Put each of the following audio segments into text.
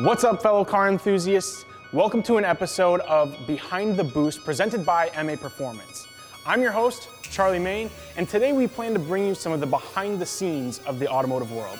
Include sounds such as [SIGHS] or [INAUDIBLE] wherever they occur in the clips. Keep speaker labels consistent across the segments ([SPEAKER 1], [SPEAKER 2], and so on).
[SPEAKER 1] What's up, fellow car enthusiasts? Welcome to an episode of Behind the Boost presented by MA Performance. I'm your host, Charlie Main, and today we plan to bring you some of the behind the scenes of the automotive world.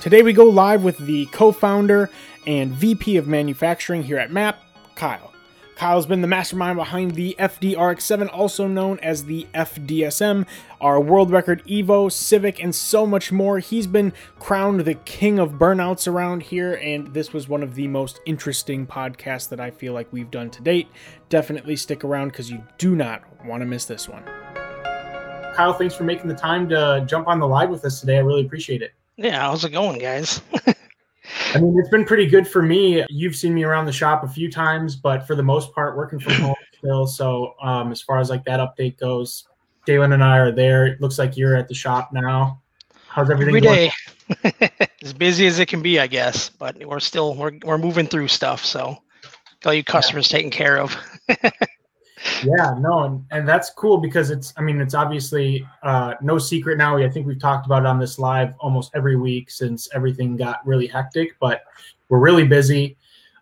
[SPEAKER 1] Today we go live with the co founder and VP of manufacturing here at MAP, Kyle. Kyle's been the mastermind behind the FDRX7, also known as the FDSM, our world record Evo, Civic, and so much more. He's been crowned the king of burnouts around here, and this was one of the most interesting podcasts that I feel like we've done to date. Definitely stick around because you do not want to miss this one. Kyle, thanks for making the time to jump on the live with us today. I really appreciate it.
[SPEAKER 2] Yeah, how's it going, guys? [LAUGHS]
[SPEAKER 1] I mean, it's been pretty good for me. You've seen me around the shop a few times, but for the most part, working from home [CLEARS THROAT] still. So, um, as far as like that update goes, Dalen and I are there. It looks like you're at the shop now. How's everything
[SPEAKER 2] Every
[SPEAKER 1] going? [LAUGHS]
[SPEAKER 2] as busy as it can be, I guess, but we're still we're we're moving through stuff. So, got you customers taken care of. [LAUGHS]
[SPEAKER 1] Yeah, no, and, and that's cool because it's I mean it's obviously uh, no secret now. I think we've talked about it on this live almost every week since everything got really hectic, but we're really busy.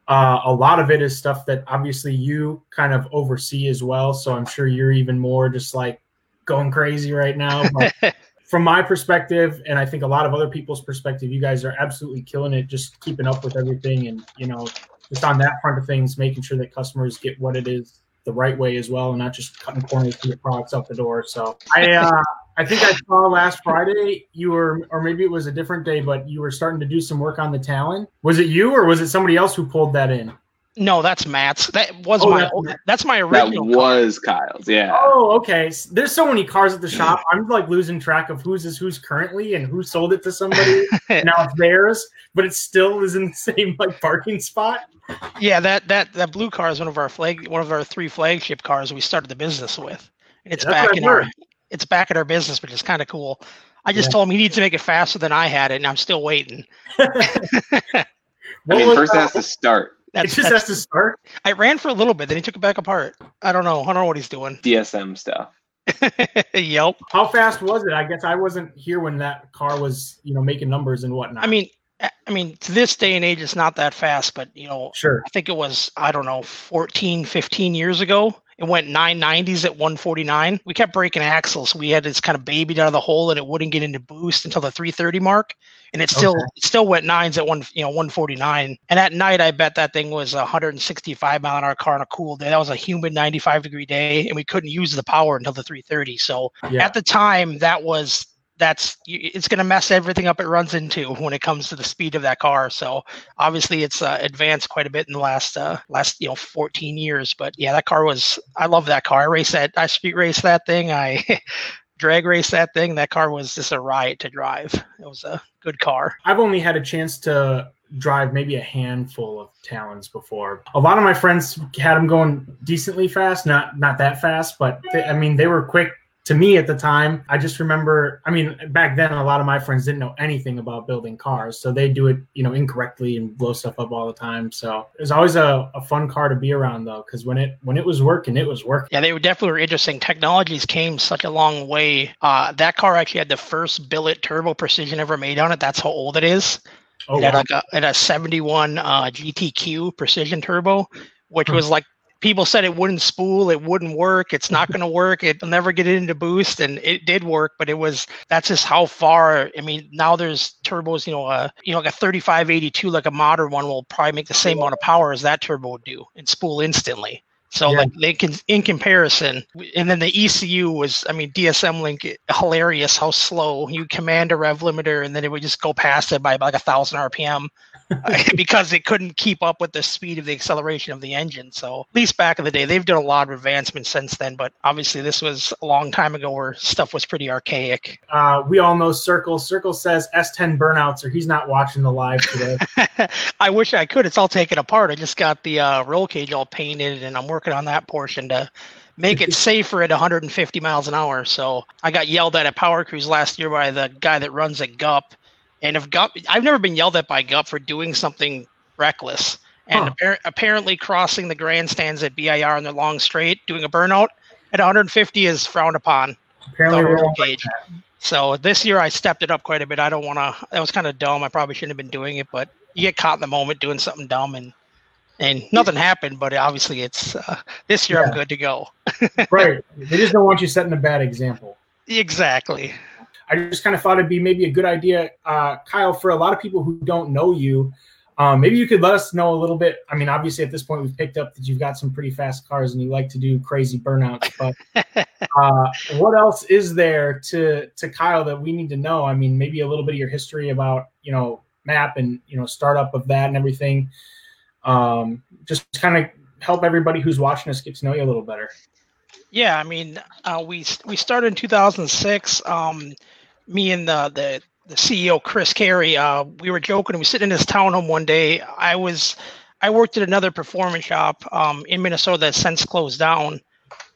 [SPEAKER 1] Uh, a lot of it is stuff that obviously you kind of oversee as well. So I'm sure you're even more just like going crazy right now. But [LAUGHS] from my perspective, and I think a lot of other people's perspective, you guys are absolutely killing it, just keeping up with everything, and you know, just on that front of things, making sure that customers get what it is the right way as well, and not just cutting corners to get products out the door. So I, uh, [LAUGHS] I think I saw last Friday you were, or maybe it was a different day, but you were starting to do some work on the Talon. Was it you, or was it somebody else who pulled that in?
[SPEAKER 2] No, that's Matt's. That was
[SPEAKER 1] Oh,
[SPEAKER 2] my
[SPEAKER 1] that's
[SPEAKER 2] that's,
[SPEAKER 1] Matt.
[SPEAKER 2] my
[SPEAKER 3] That
[SPEAKER 2] original. car.
[SPEAKER 3] was Kyle's, yeah.
[SPEAKER 1] Oh, okay. There's so many cars at the [CLEARS THROAT] shop. I'm like losing track of whose is who's currently and who sold it to somebody. [LAUGHS] now it's theirs, but it still is in the same like parking spot.
[SPEAKER 2] yeah, that that that blue car is one of our flag one of our three flagship cars we started the business with. It's
[SPEAKER 1] Yeah,
[SPEAKER 2] back in our it's back at our business, which is kind of cool. I just
[SPEAKER 1] Yeah.
[SPEAKER 2] told him he needs to make it faster than I had it, and I'm still waiting. [LAUGHS] [LAUGHS]
[SPEAKER 3] I mean, first it has uh, to start.
[SPEAKER 1] It just
[SPEAKER 2] that's
[SPEAKER 1] has to start.
[SPEAKER 2] I ran for a little bit, then he took it back apart. I don't know. I don't know what he's doing. [LAUGHS]
[SPEAKER 3] DSM stuff.
[SPEAKER 2] yep.
[SPEAKER 1] How fast was it? I guess I wasn't here when that car was, you know, making numbers and whatnot.
[SPEAKER 2] I mean, I I mean, to this day and age, it's not that fast, but you know,
[SPEAKER 1] sure.
[SPEAKER 2] I think it was, I don't know, 14, 15 years ago. It went 990s at 149. We kept breaking axles. We had this kind of babied out of the hole and it wouldn't get into boost until the 330 mark. And it still
[SPEAKER 1] Okay.
[SPEAKER 2] it still went nines at one, you know, 149. And at night, I bet that thing was a 165 mile an hour car on a cool day. That was a humid 95 degree day, and we couldn't use the power until the 330. So
[SPEAKER 1] Yeah.
[SPEAKER 2] at the time, that was that's it's going to mess everything up it runs into when it comes to the speed of that car. So obviously it's uh, advanced quite a bit in the last uh, last you know 14 years. But yeah, that car was I love that car. I raced that I street raced that thing. I [LAUGHS] drag race that thing. That car was just a riot to drive. It was a good car.
[SPEAKER 1] I've only had a chance to drive maybe a handful of Talons before. A lot of my friends had them going decently fast, not not that fast, but they, I mean they were quick to me at the time. I just remember, I mean, back then a lot of my friends didn't know anything about building cars, so they do it, you know, incorrectly and blow stuff up all the time. So it was always a, a fun car to be around though, because when it when it was working, it was working.
[SPEAKER 2] Yeah, they were definitely were interesting. Technologies came such a long way. Uh, that car actually had the first billet turbo precision ever made on it. That's how old it is.
[SPEAKER 1] Oh,
[SPEAKER 2] it had like a, it had a 71 uh, GTQ precision turbo, which
[SPEAKER 1] Hmm.
[SPEAKER 2] was like people said it wouldn't spool, it wouldn't work, it's not going [LAUGHS] to work, it'll never get into boost, and it did work, but it was that's just how far. I mean, now there's turbos, you know, uh, you know, like a 3582, like a modern one, will probably make the same amount of power as that turbo would do and spool instantly. So
[SPEAKER 1] Yeah.
[SPEAKER 2] like they can in comparison, and then the ECU was, I mean, DSM Link hilarious how slow you command a rev limiter and then it would just go past it by like a thousand RPM [LAUGHS] because it couldn't keep up with the speed of the acceleration of the engine. So at least back in the day, they've done a lot of advancements since then. But obviously, this was a long time ago where stuff was pretty archaic.
[SPEAKER 1] Uh, we all know Circle. Circle says S10 burnouts, or he's not watching the live today. [LAUGHS]
[SPEAKER 2] I wish I could. It's all taken apart. I just got the uh, roll cage all painted, and I'm working on that portion to make it [LAUGHS] safer at 150 miles an hour. So I got yelled at at Power Cruise last year by the guy that runs at GUP, and if GUP, I've never been yelled at by GUP for doing something reckless. And
[SPEAKER 1] Huh.
[SPEAKER 2] appar- apparently, crossing the grandstands at BIR on the long straight, doing a burnout at 150 is frowned upon.
[SPEAKER 1] Apparently, we're like
[SPEAKER 2] cage. So this year I stepped it up quite a bit. I don't want to. That was kind of dumb. I probably shouldn't have been doing it, but you get caught in the moment doing something dumb, and and nothing happened. But obviously, it's uh, this year I'm good to go. [LAUGHS]
[SPEAKER 1] right. They just don't want you setting a bad example.
[SPEAKER 2] Exactly.
[SPEAKER 1] I just kind of thought it'd be maybe a good idea, uh, Kyle, for a lot of people who don't know you. Um, maybe you could let us know a little bit. I mean, obviously, at this point, we've picked up that you've got some pretty fast cars and you like to do crazy burnouts. But [LAUGHS] uh, what else is there to to Kyle that we need to know? I mean, maybe a little bit of your history about you know map and you know startup of that and everything. Um, just kind of help everybody who's watching us get to know you a little better.
[SPEAKER 2] Yeah, I mean, uh, we we started in 2006. Um, me and the the the CEO Chris Carey, uh, we were joking. We were sitting in his townhome one day. I was I worked at another performance shop um, in Minnesota that since closed down.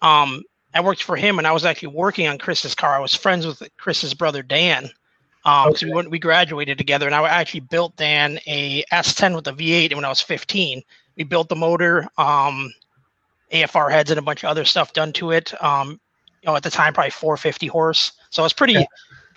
[SPEAKER 2] Um, I worked for him, and I was actually working on Chris's car. I was friends with Chris's brother Dan. Um, we,
[SPEAKER 1] Okay.
[SPEAKER 2] went, we graduated together, and I actually built Dan a S10 with a V8 when I was 15. We built the motor. Um, AFR heads and a bunch of other stuff done to it. Um, you know, at the time, probably 450 horse. So it's pretty,
[SPEAKER 1] Yeah.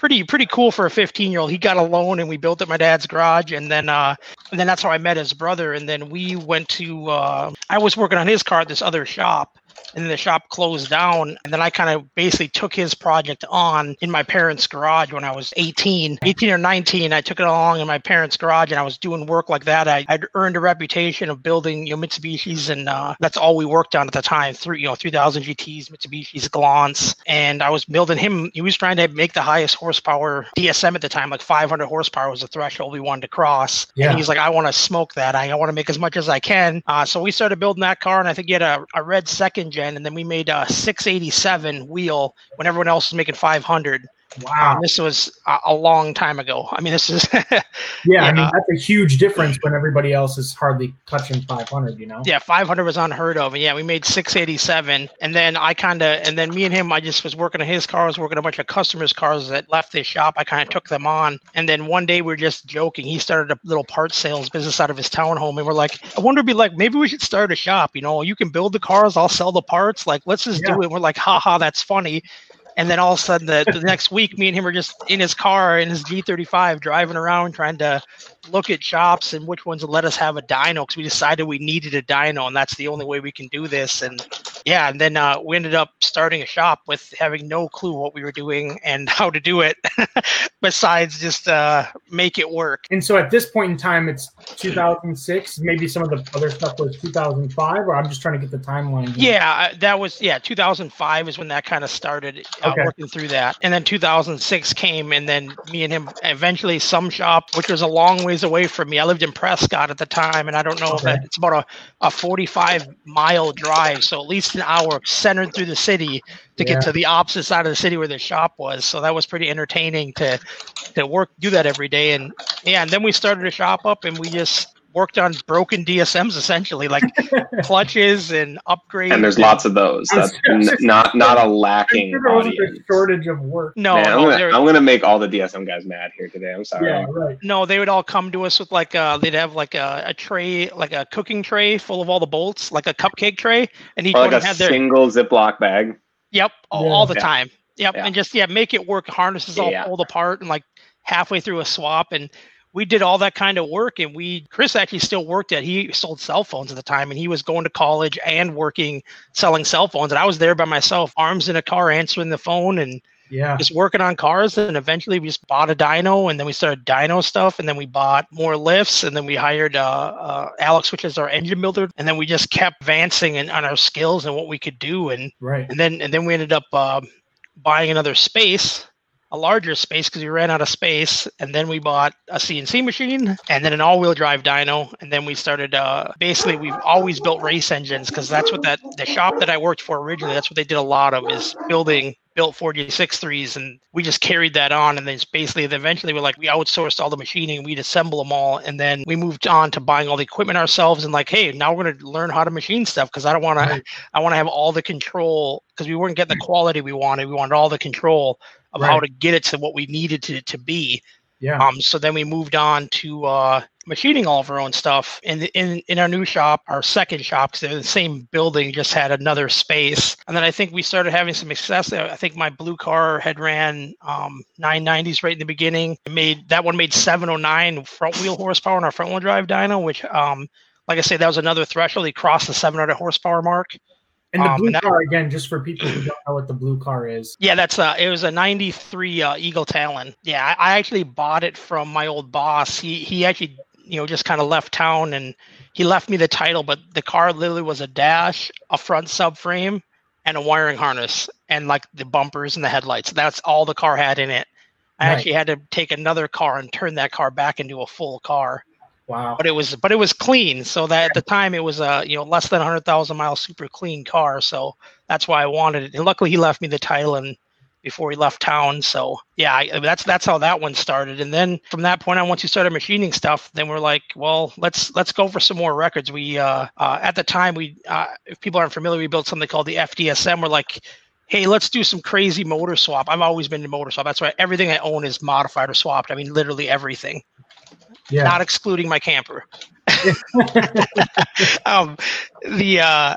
[SPEAKER 2] Pretty, pretty cool for a 15 year old. He got a loan and we built at my dad's garage, and then, uh, and then that's how I met his brother. And then we went to. Uh, I was working on his car at this other shop. And the shop closed down. And then I kind of basically took his project on in my parents' garage when I was 18, 18 or 19. I took it along in my parents' garage and I was doing work like that. I, I'd earned a reputation of building, you know, Mitsubishis, and uh, that's all we worked on at the time. Through, you know, 3000 GTs, Mitsubishis, Galants. And I was building him. He was trying to make the highest horsepower DSM at the time, like 500 horsepower was the threshold we wanted to cross.
[SPEAKER 1] Yeah.
[SPEAKER 2] And he's like, I want to smoke that. I, I want to make as much as I can. Uh, so we started building that car, and I think he had a, a red second gen, and then we made a 687 wheel when everyone else was making 500.
[SPEAKER 1] Wow.
[SPEAKER 2] Um, this was a, a long time ago. I mean, this is [LAUGHS]
[SPEAKER 1] Yeah, I mean that's a huge difference when everybody else is hardly touching 500. You know.
[SPEAKER 2] yeah, 500 was unheard of. And yeah, we made 687, and then I kind of, and then me and him, I just was working on his cars, working a bunch of customers' cars that left his shop. I kind of took them on, and then one day we were just joking. He started a little part sales business out of his townhome, and we're like, I wonder, if be like, maybe we should start a shop. You know, you can build the cars, I'll sell the parts. Like, let's just
[SPEAKER 1] Yeah.
[SPEAKER 2] do it. We're like, haha, that's funny. And then all of a sudden, the, the next week, me and him are just in his car in his G35 driving around trying to look at shops and which ones let us have a dyno because we decided we needed a dyno and that's the only way we can do this. And yeah, and then uh, we ended up starting a shop with having no clue what we were doing and [LAUGHS] how to do it [LAUGHS] besides just uh, make it work.
[SPEAKER 1] And so at this point in time, it's 2006. Maybe some of the other stuff was 2005, or I'm just trying to get the timeline. here.
[SPEAKER 2] Yeah, uh, that was yeah. 2005 is when that kind of started uh,
[SPEAKER 1] Okay.
[SPEAKER 2] working through that, and then 2006 came, and then me and him eventually some shop, which was a long ways away from me. I lived in Prescott at the time, and I don't know if
[SPEAKER 1] Okay.
[SPEAKER 2] that, it's about a, a 45 mile drive, so at least an hour centered through the city to
[SPEAKER 1] Yeah.
[SPEAKER 2] get to the opposite side of the city where the shop was. So that was pretty entertaining to to work do that every day, and yeah, and then we started a shop up, and we just worked on broken DSMs essentially, like [LAUGHS] clutches and upgrades.
[SPEAKER 3] And there's lots of those. That's n- not not a
[SPEAKER 1] I'm
[SPEAKER 3] lacking
[SPEAKER 1] sure there wasn't
[SPEAKER 3] audience.
[SPEAKER 1] a shortage of work.
[SPEAKER 2] No,
[SPEAKER 3] Man, I'm, gonna, I'm gonna make all the DSM guys mad here today. I'm sorry.
[SPEAKER 1] Yeah, right.
[SPEAKER 2] no, they would all come to us with like uh they'd have like a, a tray, like a cooking tray full of all the bolts, like a cupcake tray, and each
[SPEAKER 3] Or like
[SPEAKER 2] one
[SPEAKER 3] a
[SPEAKER 2] had their
[SPEAKER 3] single Ziploc bag.
[SPEAKER 2] yep all,
[SPEAKER 1] Yeah.
[SPEAKER 2] all the
[SPEAKER 3] Yeah.
[SPEAKER 2] time. Yep,
[SPEAKER 3] Yeah.
[SPEAKER 2] and just yeah, make it work. Harnesses all
[SPEAKER 3] Yeah.
[SPEAKER 2] pulled apart and like halfway through a swap, and we did all that kind of work. And we Chris actually still worked at he sold cell phones at the time, and he was going to college and working selling cell phones. And I was there by myself, arms in a car, answering the phone and
[SPEAKER 1] Yeah.
[SPEAKER 2] just working on cars and eventually we just bought a dyno and then we started dyno stuff and then we bought more lifts and then we hired uh, uh, alex which is our engine builder and then we just kept advancing in, on our skills and what we could do and
[SPEAKER 1] Right.
[SPEAKER 2] and then and then we ended up uh, buying another space a larger space because we ran out of space and then we bought a cnc machine and then an all-wheel drive dyno and then we started uh, basically we've always built race engines because that's what that the shop that i worked for originally that's what they did a lot of is building built 4G63s and we just carried that on and then it's basically eventually we're like we outsourced all the machining we'd assemble them all and then we moved on to buying all the equipment ourselves and like hey now we're going to learn how to machine stuff because i don't want
[SPEAKER 1] Right.
[SPEAKER 2] to i want to have all the control because we weren't getting the quality we wanted we wanted all the control of how to get it to what we needed to, to be
[SPEAKER 1] Yeah.
[SPEAKER 2] um, so then we moved on to uh, machining all of our own stuff in in in our new shop, our second shop, because they're the same building, just had another space. And then I think we started having some success. I think my blue car had ran um, 990s right in the beginning. It made that one made 709 front wheel horsepower on our front wheel drive dyno, which um, like I say, that was another threshold. He crossed the 700 horsepower mark.
[SPEAKER 1] And the
[SPEAKER 2] Um,
[SPEAKER 1] blue
[SPEAKER 2] and that-
[SPEAKER 1] car again, just for people who don't know what the blue car is. [CLEARS THROAT]
[SPEAKER 2] Yeah, that's uh it was a 93 uh, Eagle Talon. Yeah, I, I actually bought it from my old boss. He he actually, you know, just kind of left town and he left me the title, but the car literally was a dash, a front subframe, and a wiring harness and like the bumpers and the headlights. That's all the car had in it. I
[SPEAKER 1] Nice.
[SPEAKER 2] actually had to take another car and turn that car back into a full car.
[SPEAKER 1] Wow.
[SPEAKER 2] but it was but it was clean. So that at the time it was a you know less than 100000 mile super clean car. So that's why i wanted it. And luckily he left me the title and before he left town. So yeah I, that's that's how that one started. And then from that point on once you started machining stuff then we're like well let's let's go for some more records. We uh, uh at the time we uh if people aren't familiar we built something called the fdsm we're like hey let's do some crazy motor swap. I've always been in motor swap. That's why everything i own is modified or swapped. I mean literally everything
[SPEAKER 1] Yeah.
[SPEAKER 2] not excluding my camper. [LAUGHS] um, the uh,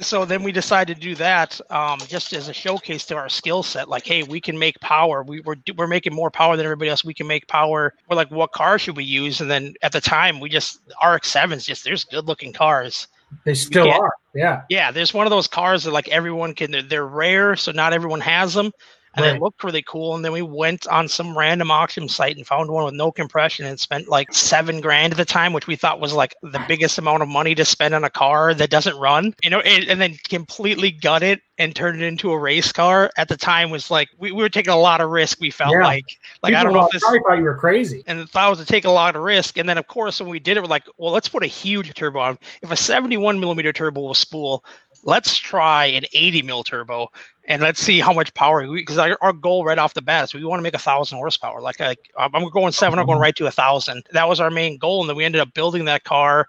[SPEAKER 2] so then we decided to do that um, just as a showcase to our skill set. Like, hey, we can make power. We, we're we're making more power than everybody else. We can make power. We're like, what car should we use? And then at the time, we just RX sevens. Just there's good looking cars.
[SPEAKER 1] they still are. Yeah.
[SPEAKER 2] Yeah, there's one of those cars that like everyone can. They're, they're rare, so not everyone has them. And
[SPEAKER 1] Right.
[SPEAKER 2] they looked really cool. And then we went on some random auction site and found one with no compression and spent like seven grand at the time, which we thought was like the biggest amount of money to spend on a car that doesn't run. You know, and, and then completely gut it and turn it into a race car. At the time was like we, we were taking a lot of risk. We felt
[SPEAKER 1] Yeah.
[SPEAKER 2] like like I don't know if this
[SPEAKER 1] probably thought you were crazy.
[SPEAKER 2] and the thought it was to take a lot of risk. And then, of course, when we did it, we're like, well, let's put a huge turbo on. If a 71 millimeter turbo will spool, let's try an 80 mil turbo and let's see how much power. We because our, our goal right off the bat is we want to make a thousand horsepower. Like, like I'm going seven, I'm going uh-huh. right to a thousand. That was our main goal, and then we ended up building that car.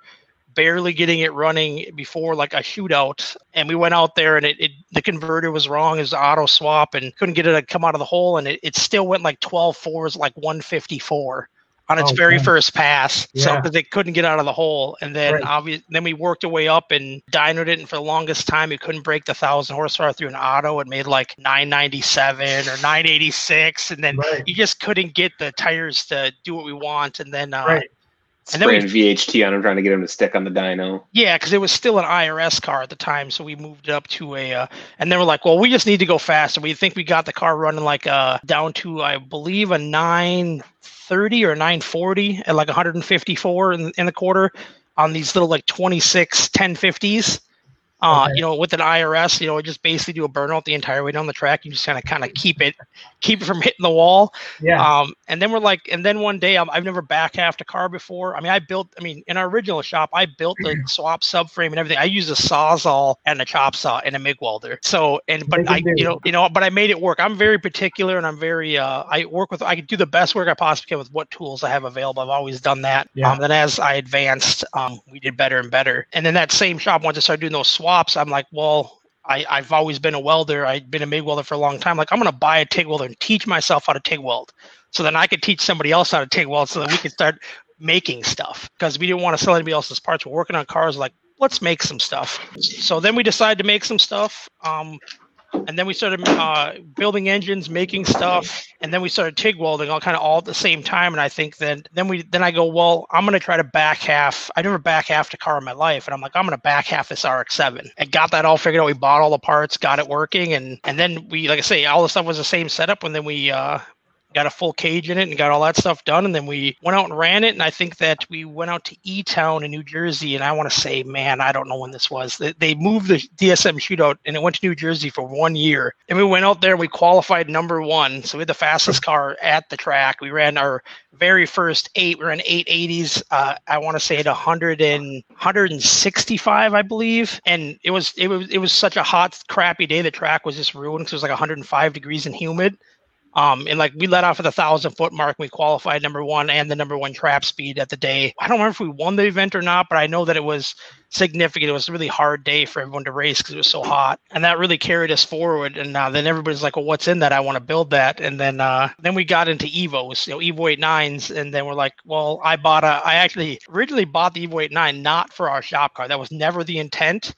[SPEAKER 2] Barely getting it running before like a shootout, and we went out there and it, it the converter was wrong, it was auto swap, and couldn't get it to come out of the hole, and it, it still went like 12 fours, like 154 on its
[SPEAKER 1] Oh,
[SPEAKER 2] very
[SPEAKER 1] man.
[SPEAKER 2] first pass. So
[SPEAKER 1] Yeah.
[SPEAKER 2] because they couldn't get out of the hole, and then
[SPEAKER 1] Right.
[SPEAKER 2] obvious, then we worked our way up and dynoed it, and for the longest time, we couldn't break the thousand horsepower through an auto. It made like 997 or 986, and then
[SPEAKER 1] Right.
[SPEAKER 2] you just couldn't get the tires to do what we want, and then uh,
[SPEAKER 1] Right.
[SPEAKER 2] And then we-
[SPEAKER 3] Spraying VHT on him, trying to get him to stick on the dyno.
[SPEAKER 2] Yeah, because it was still an IRS car at the time, so we moved it up to a, uh, and then we're like, well, we just need to go faster. We think we got the car running like uh down to I believe a 930 or 940 at like 154 in, in the quarter on these little like 26 1050s. Uh,
[SPEAKER 1] Okay.
[SPEAKER 2] you know, with an IRS, you know, just basically do a burnout the entire way down the track. You just kind of kind of keep it keep it from [LAUGHS] hitting the wall.
[SPEAKER 1] Yeah.
[SPEAKER 2] Um, and then we're like, and then one day i I've never back halved a car before. I mean, I built, I mean, in our original shop, I built the [CLEARS THROAT] swap subframe and everything. I used a sawzall and a chop saw and a MIG welder. So, and but I,
[SPEAKER 1] big.
[SPEAKER 2] you know, you know, but I made it work. I'm very particular and I'm very, uh, I work with, I do the best work I possibly can with what tools I have available. I've always done that.
[SPEAKER 1] Yeah.
[SPEAKER 2] Um, then as I advanced, um, we did better and better. And then that same shop, once I started doing those swaps, I'm like, well, I, I've always been a welder. I've been a MIG welder for a long time. Like, I'm going to buy a TIG welder and teach myself how to TIG weld. So then I could teach somebody else how to TIG weld so that we could start making stuff because we didn't want to sell anybody else's parts. We're working on cars like, let's make some stuff. So then we decided to make some stuff. Um, and then we started uh, building engines, making stuff, and then we started TIG welding all kind of all at the same time. And I think then then we then I go, well, I'm gonna try to back half. I never back half a car in my life, and I'm like, I'm gonna back half this RX-7. And got that all figured out. We bought all the parts, got it working, and and then we like I say, all the stuff was the same setup. And then we uh, got a full cage in it and got all that stuff done. And then we went out and ran it. And I think that we went out to E Town in New Jersey. And I want to say, man, I don't know when this was. They, they moved the DSM shootout and it went to New Jersey for one year. And we went out there and we qualified number one. So we had the fastest car at the track. We ran our very first eight. We ran 880s. Uh, I want to say at 100 and 165, I believe. And it was it was it was such a hot, crappy day. The track was just ruined because it was like 105 degrees and humid. Um, and like we let off at the thousand foot mark. We qualified number one and the number one trap speed at the day. I don't remember if we won the event or not, but I know that it was significant. It was a really hard day for everyone to race because it was so hot, and that really carried us forward. And uh, then everybody's like, "Well, what's in that? I want to build that." And then uh, then we got into Evos, you know, Evo 89s, and then we're like, "Well, I bought a. I actually originally bought the Evo 89 not for our shop car. That was never the intent."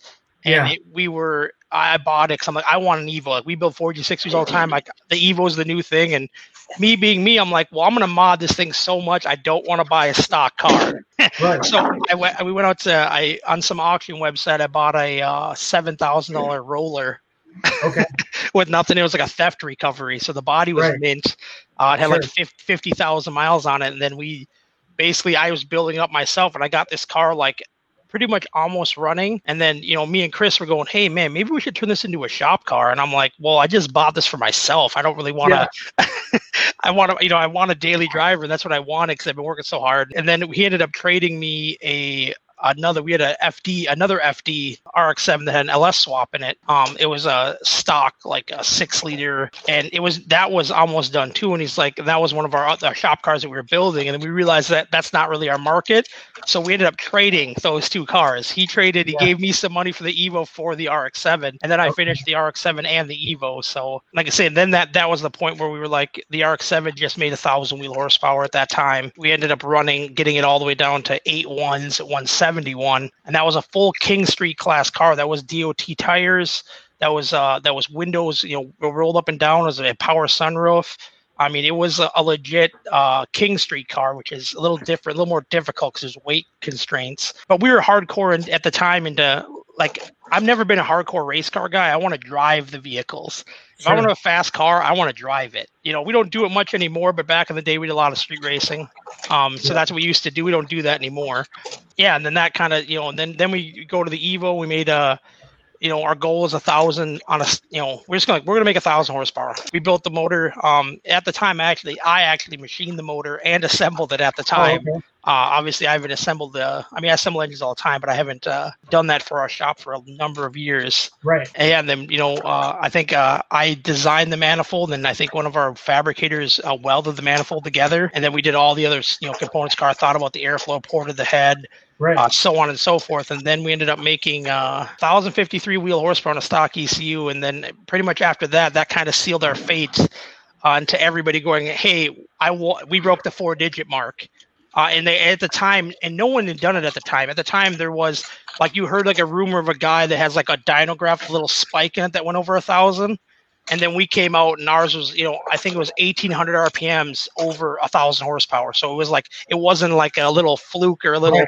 [SPEAKER 2] And
[SPEAKER 1] Yeah.
[SPEAKER 2] it, we were I bought it because I'm like, I want an Evo. Like we build 4G60s all the time. Like the Evo is the new thing. And me being me, I'm like, well, I'm gonna mod this thing so much I don't want to buy a stock car. [LAUGHS]
[SPEAKER 1] Right.
[SPEAKER 2] So I went we went out to I on some auction website I bought a uh, seven thousand dollar roller
[SPEAKER 1] Okay. [LAUGHS]
[SPEAKER 2] with nothing. It was like a theft recovery. So the body was
[SPEAKER 1] Right.
[SPEAKER 2] mint. Uh, it had like
[SPEAKER 1] Sure.
[SPEAKER 2] fif- 50,000 miles on it. And then we basically, I was building up myself and I got this car like pretty much almost running. And then, you know, me and Chris were going, hey, man, maybe we should turn this into a shop car. And I'm like, well, I just bought this for myself. I don't really want to. [LAUGHS] I want to, you know, I want a daily driver. And that's what I wanted because I've been working so hard. And then he ended up trading me a another we had a FD another FD RX7 that had an LS swap in it. Um, it was a stock like a six liter, and it was that was almost done too. And he's like, that was one of our other shop cars that we were building, and then we realized that that's not really our market. So we ended up trading those two cars. He traded, he
[SPEAKER 1] Yeah.
[SPEAKER 2] gave me some money for the Evo for the RX7, and then I finished the RX7 and the Evo. So like I said, then that that was the point where we were like, the RX7 just made a thousand wheel horsepower at that time. We ended up running, getting it all the way down to eight ones at 171, and that was a full King Street class car. That was DOT tires. That was uh that was windows, you know, rolled up and down. It was a power sunroof. I mean, it was a, a legit uh, King Street car, which is a little different, a little more difficult because there's weight constraints. But we were hardcore in, at the time into like I've never been a hardcore race car guy. I want to drive the vehicles. If I want a fast car, I want to drive it. You know, we don't do it much anymore, but back in the day, we did a lot of street racing. Um, so that's what we used to do. We don't do that anymore. Yeah, and then that kind of, you know, and then then we go to the Evo. We made a, you know, our goal is a thousand on a you know, we're just gonna we're gonna make a thousand horsepower. We built the motor. Um, at the time, actually, I actually machined the motor and assembled it at the
[SPEAKER 1] Oh,
[SPEAKER 2] time.
[SPEAKER 1] okay.
[SPEAKER 2] Uh, obviously, I haven't assembled the. I mean, I assemble engines all the time, but I haven't uh, done that for our shop for a number of years.
[SPEAKER 1] Right.
[SPEAKER 2] And then, you know, uh, I think uh, I designed the manifold, and I think one of our fabricators uh, welded the manifold together, and then we did all the other, you know, components. Car thought about the airflow, ported the head,
[SPEAKER 1] Right.
[SPEAKER 2] uh, so on and so forth. And then we ended up making uh, 1,053 wheel horsepower on a stock ECU. And then pretty much after that, that kind of sealed our fate uh, to everybody going, hey, I wa- we broke the four digit mark. Uh, and they at the time, and no one had done it at the time. At the time, there was like you heard like a rumor of a guy that has like a dynograph, little spike in it that went over a thousand. And then we came out, and ours was, you know, I think it was 1,800 RPMs over a thousand horsepower. So it was like it wasn't like a little fluke or a little,
[SPEAKER 1] Right.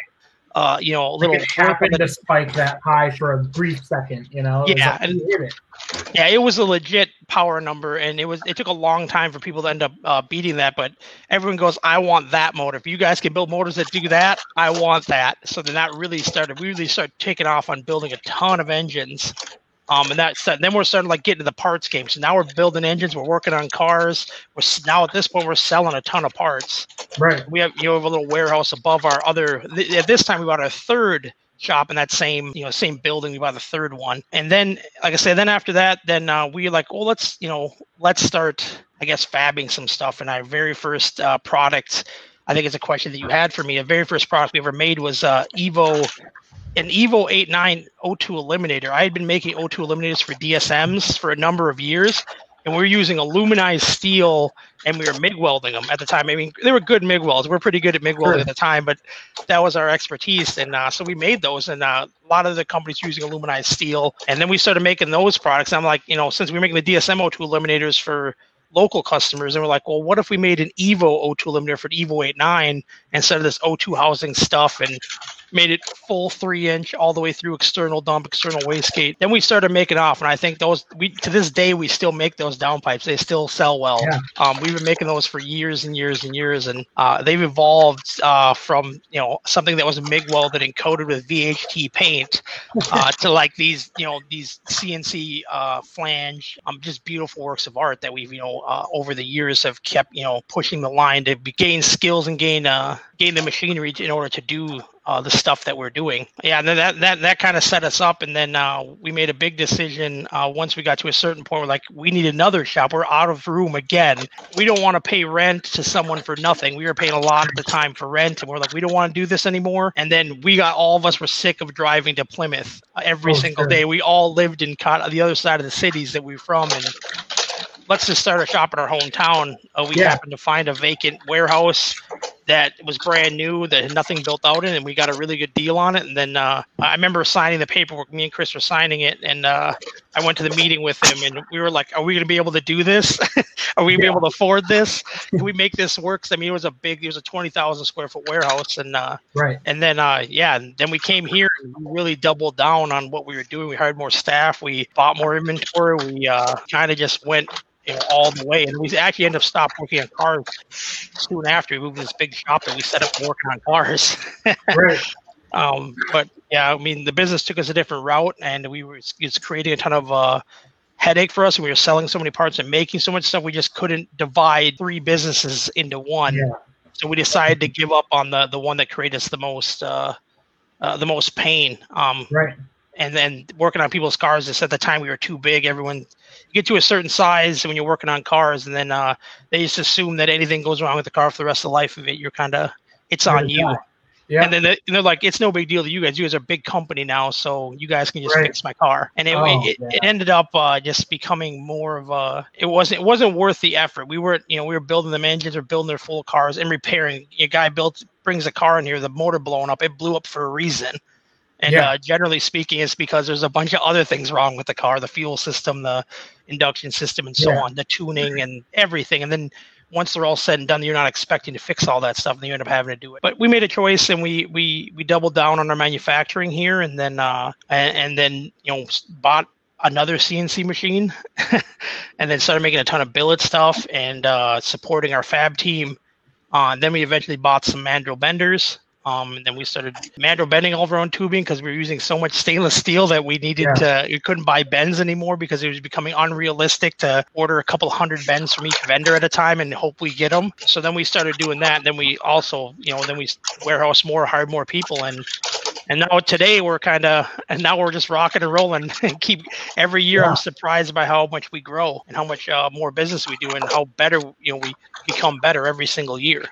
[SPEAKER 2] Uh, you know, a
[SPEAKER 1] Like
[SPEAKER 2] little.
[SPEAKER 1] it happened to spike that high for a brief second, you know? It
[SPEAKER 2] Yeah,
[SPEAKER 1] like,
[SPEAKER 2] and-
[SPEAKER 1] it.
[SPEAKER 2] Yeah, it was a legit power number, and it was. It took a long time for people to end up uh, beating that, but everyone goes, "I want that motor." If you guys can build motors that do that, I want that. So then that really started. We really started taking off on building a ton of engines. Um, and that's then we're starting like getting to the parts game. So now we're building engines. We're working on cars. We're now at this point we're selling a ton of parts.
[SPEAKER 1] Right.
[SPEAKER 2] We have you know have a little warehouse above our other. Th- at this time we bought our third shop in that same you know same building. We bought the third one, and then like I said, then after that, then uh, we like, well, let's you know let's start I guess fabbing some stuff. And our very first uh, product, I think it's a question that you had for me. The very first product we ever made was uh, Evo. An Evo 89 O2 eliminator. I had been making O2 eliminators for DSMs for a number of years, and we were using aluminized steel and we were MIG welding them at the time. I mean, they were good MIG welds. We're pretty good at MIG welding
[SPEAKER 1] Sure.
[SPEAKER 2] at the time, but that was our expertise. And uh, so we made those, and uh, a lot of the companies were using aluminized steel. And then we started making those products. I'm like, you know, since we we're making the DSM O2 eliminators for local customers, and we're like, well, what if we made an Evo O2 eliminator for the Evo 89 instead of this O2 housing stuff and made it full three inch all the way through external dump, external wastegate. Then we started making off, and I think those we to this day we still make those downpipes. They still sell well.
[SPEAKER 1] Yeah.
[SPEAKER 2] Um, we've been making those for years and years and years, and uh, they've evolved uh, from you know something that was MIG welded and coated with VHT paint [LAUGHS] uh, to like these you know these CNC uh, flange, um, just beautiful works of art that we've you know uh, over the years have kept you know pushing the line to gain skills and gain uh, gain the machinery in order to do uh, the stuff that we're doing. Yeah, then that that that kind of set us up, and then uh, we made a big decision uh, once we got to a certain point. We're like, we need another shop. We're out of room again. We don't want to pay rent to someone for nothing. We were paying a lot of the time for rent, and we're like, we don't want to do this anymore. And then we got all of us were sick of driving to Plymouth every
[SPEAKER 1] Oh,
[SPEAKER 2] single
[SPEAKER 1] sure.
[SPEAKER 2] day. We all lived in con- the other side of the cities that we were from, and let's just start a shop in our hometown. Uh, we
[SPEAKER 1] Yeah.
[SPEAKER 2] happened to find a vacant warehouse that was brand new that had nothing built out in, and we got a really good deal on it. And then uh, I remember signing the paperwork. Me and Chris were signing it, and uh, I went to the meeting with him, and we were like, "Are we going to be able to do this? [LAUGHS] Are we going to be able to afford this? Can we make this work?" I mean, it was a big, it was a twenty thousand square foot warehouse, and uh,
[SPEAKER 1] Right.
[SPEAKER 2] and then uh yeah and then we came here and we really doubled down on what we were doing we hired more staff we bought more inventory we uh kind of just went you know, all the way and we actually ended up stopped working on cars soon after we moved to this big shop that we set up working on cars [LAUGHS]
[SPEAKER 1] Right.
[SPEAKER 2] um but yeah i mean the business took us a different route and we were it's creating a ton of uh headache for us and we were selling so many parts and making so much stuff we just couldn't divide three businesses into one
[SPEAKER 1] Yeah.
[SPEAKER 2] so we decided to give up on the the one that created us the most uh, uh, the most pain. Um,
[SPEAKER 1] Right.
[SPEAKER 2] and then working on people's cars. Just at the time we were too big. Everyone you get to a certain size when you're working on cars, and then uh, they just assume that anything goes wrong with the car for the rest of the life of it. You're kind of it's on you.
[SPEAKER 1] Yeah.
[SPEAKER 2] And then they, and they're like, it's no big deal to you guys. You guys are a big company now, so you guys can just
[SPEAKER 1] Right.
[SPEAKER 2] fix my car. And it,
[SPEAKER 1] Oh,
[SPEAKER 2] it,
[SPEAKER 1] yeah.
[SPEAKER 2] it ended up uh, just becoming more of a. It wasn't it wasn't worth the effort. We were you know we were building them engines, or building their full cars, and repairing. A guy built brings a car in here, the motor blowing up. It blew up for a reason. And
[SPEAKER 1] Yeah.
[SPEAKER 2] uh, generally speaking, it's because there's a bunch of other things wrong with the car, the fuel system, the induction system, and so
[SPEAKER 1] Yeah.
[SPEAKER 2] on, the tuning and everything. And then once they're all said and done, you're not expecting to fix all that stuff, and you end up having to do it. But we made a choice, and we we we doubled down on our manufacturing here, and then uh and, and then you know bought another CNC machine, [LAUGHS] and then started making a ton of billet stuff and uh, supporting our fab team. Uh, then we eventually bought some mandrel benders. Um, and then we started mandrel bending all of our own tubing because we were using so much stainless steel that we needed to, we couldn't buy bends anymore because it was becoming unrealistic to order a couple hundred bends from each vendor at a time and hope we get them. So then we started doing that. And then we also, you know, then we warehouse more, hired more people. And, and now today we're kind of, and now we're just rocking and rolling [LAUGHS] and keep every year.
[SPEAKER 1] Yeah.
[SPEAKER 2] I'm surprised by how much we grow and how much uh, more business we do and how better, you know, we become better every single year.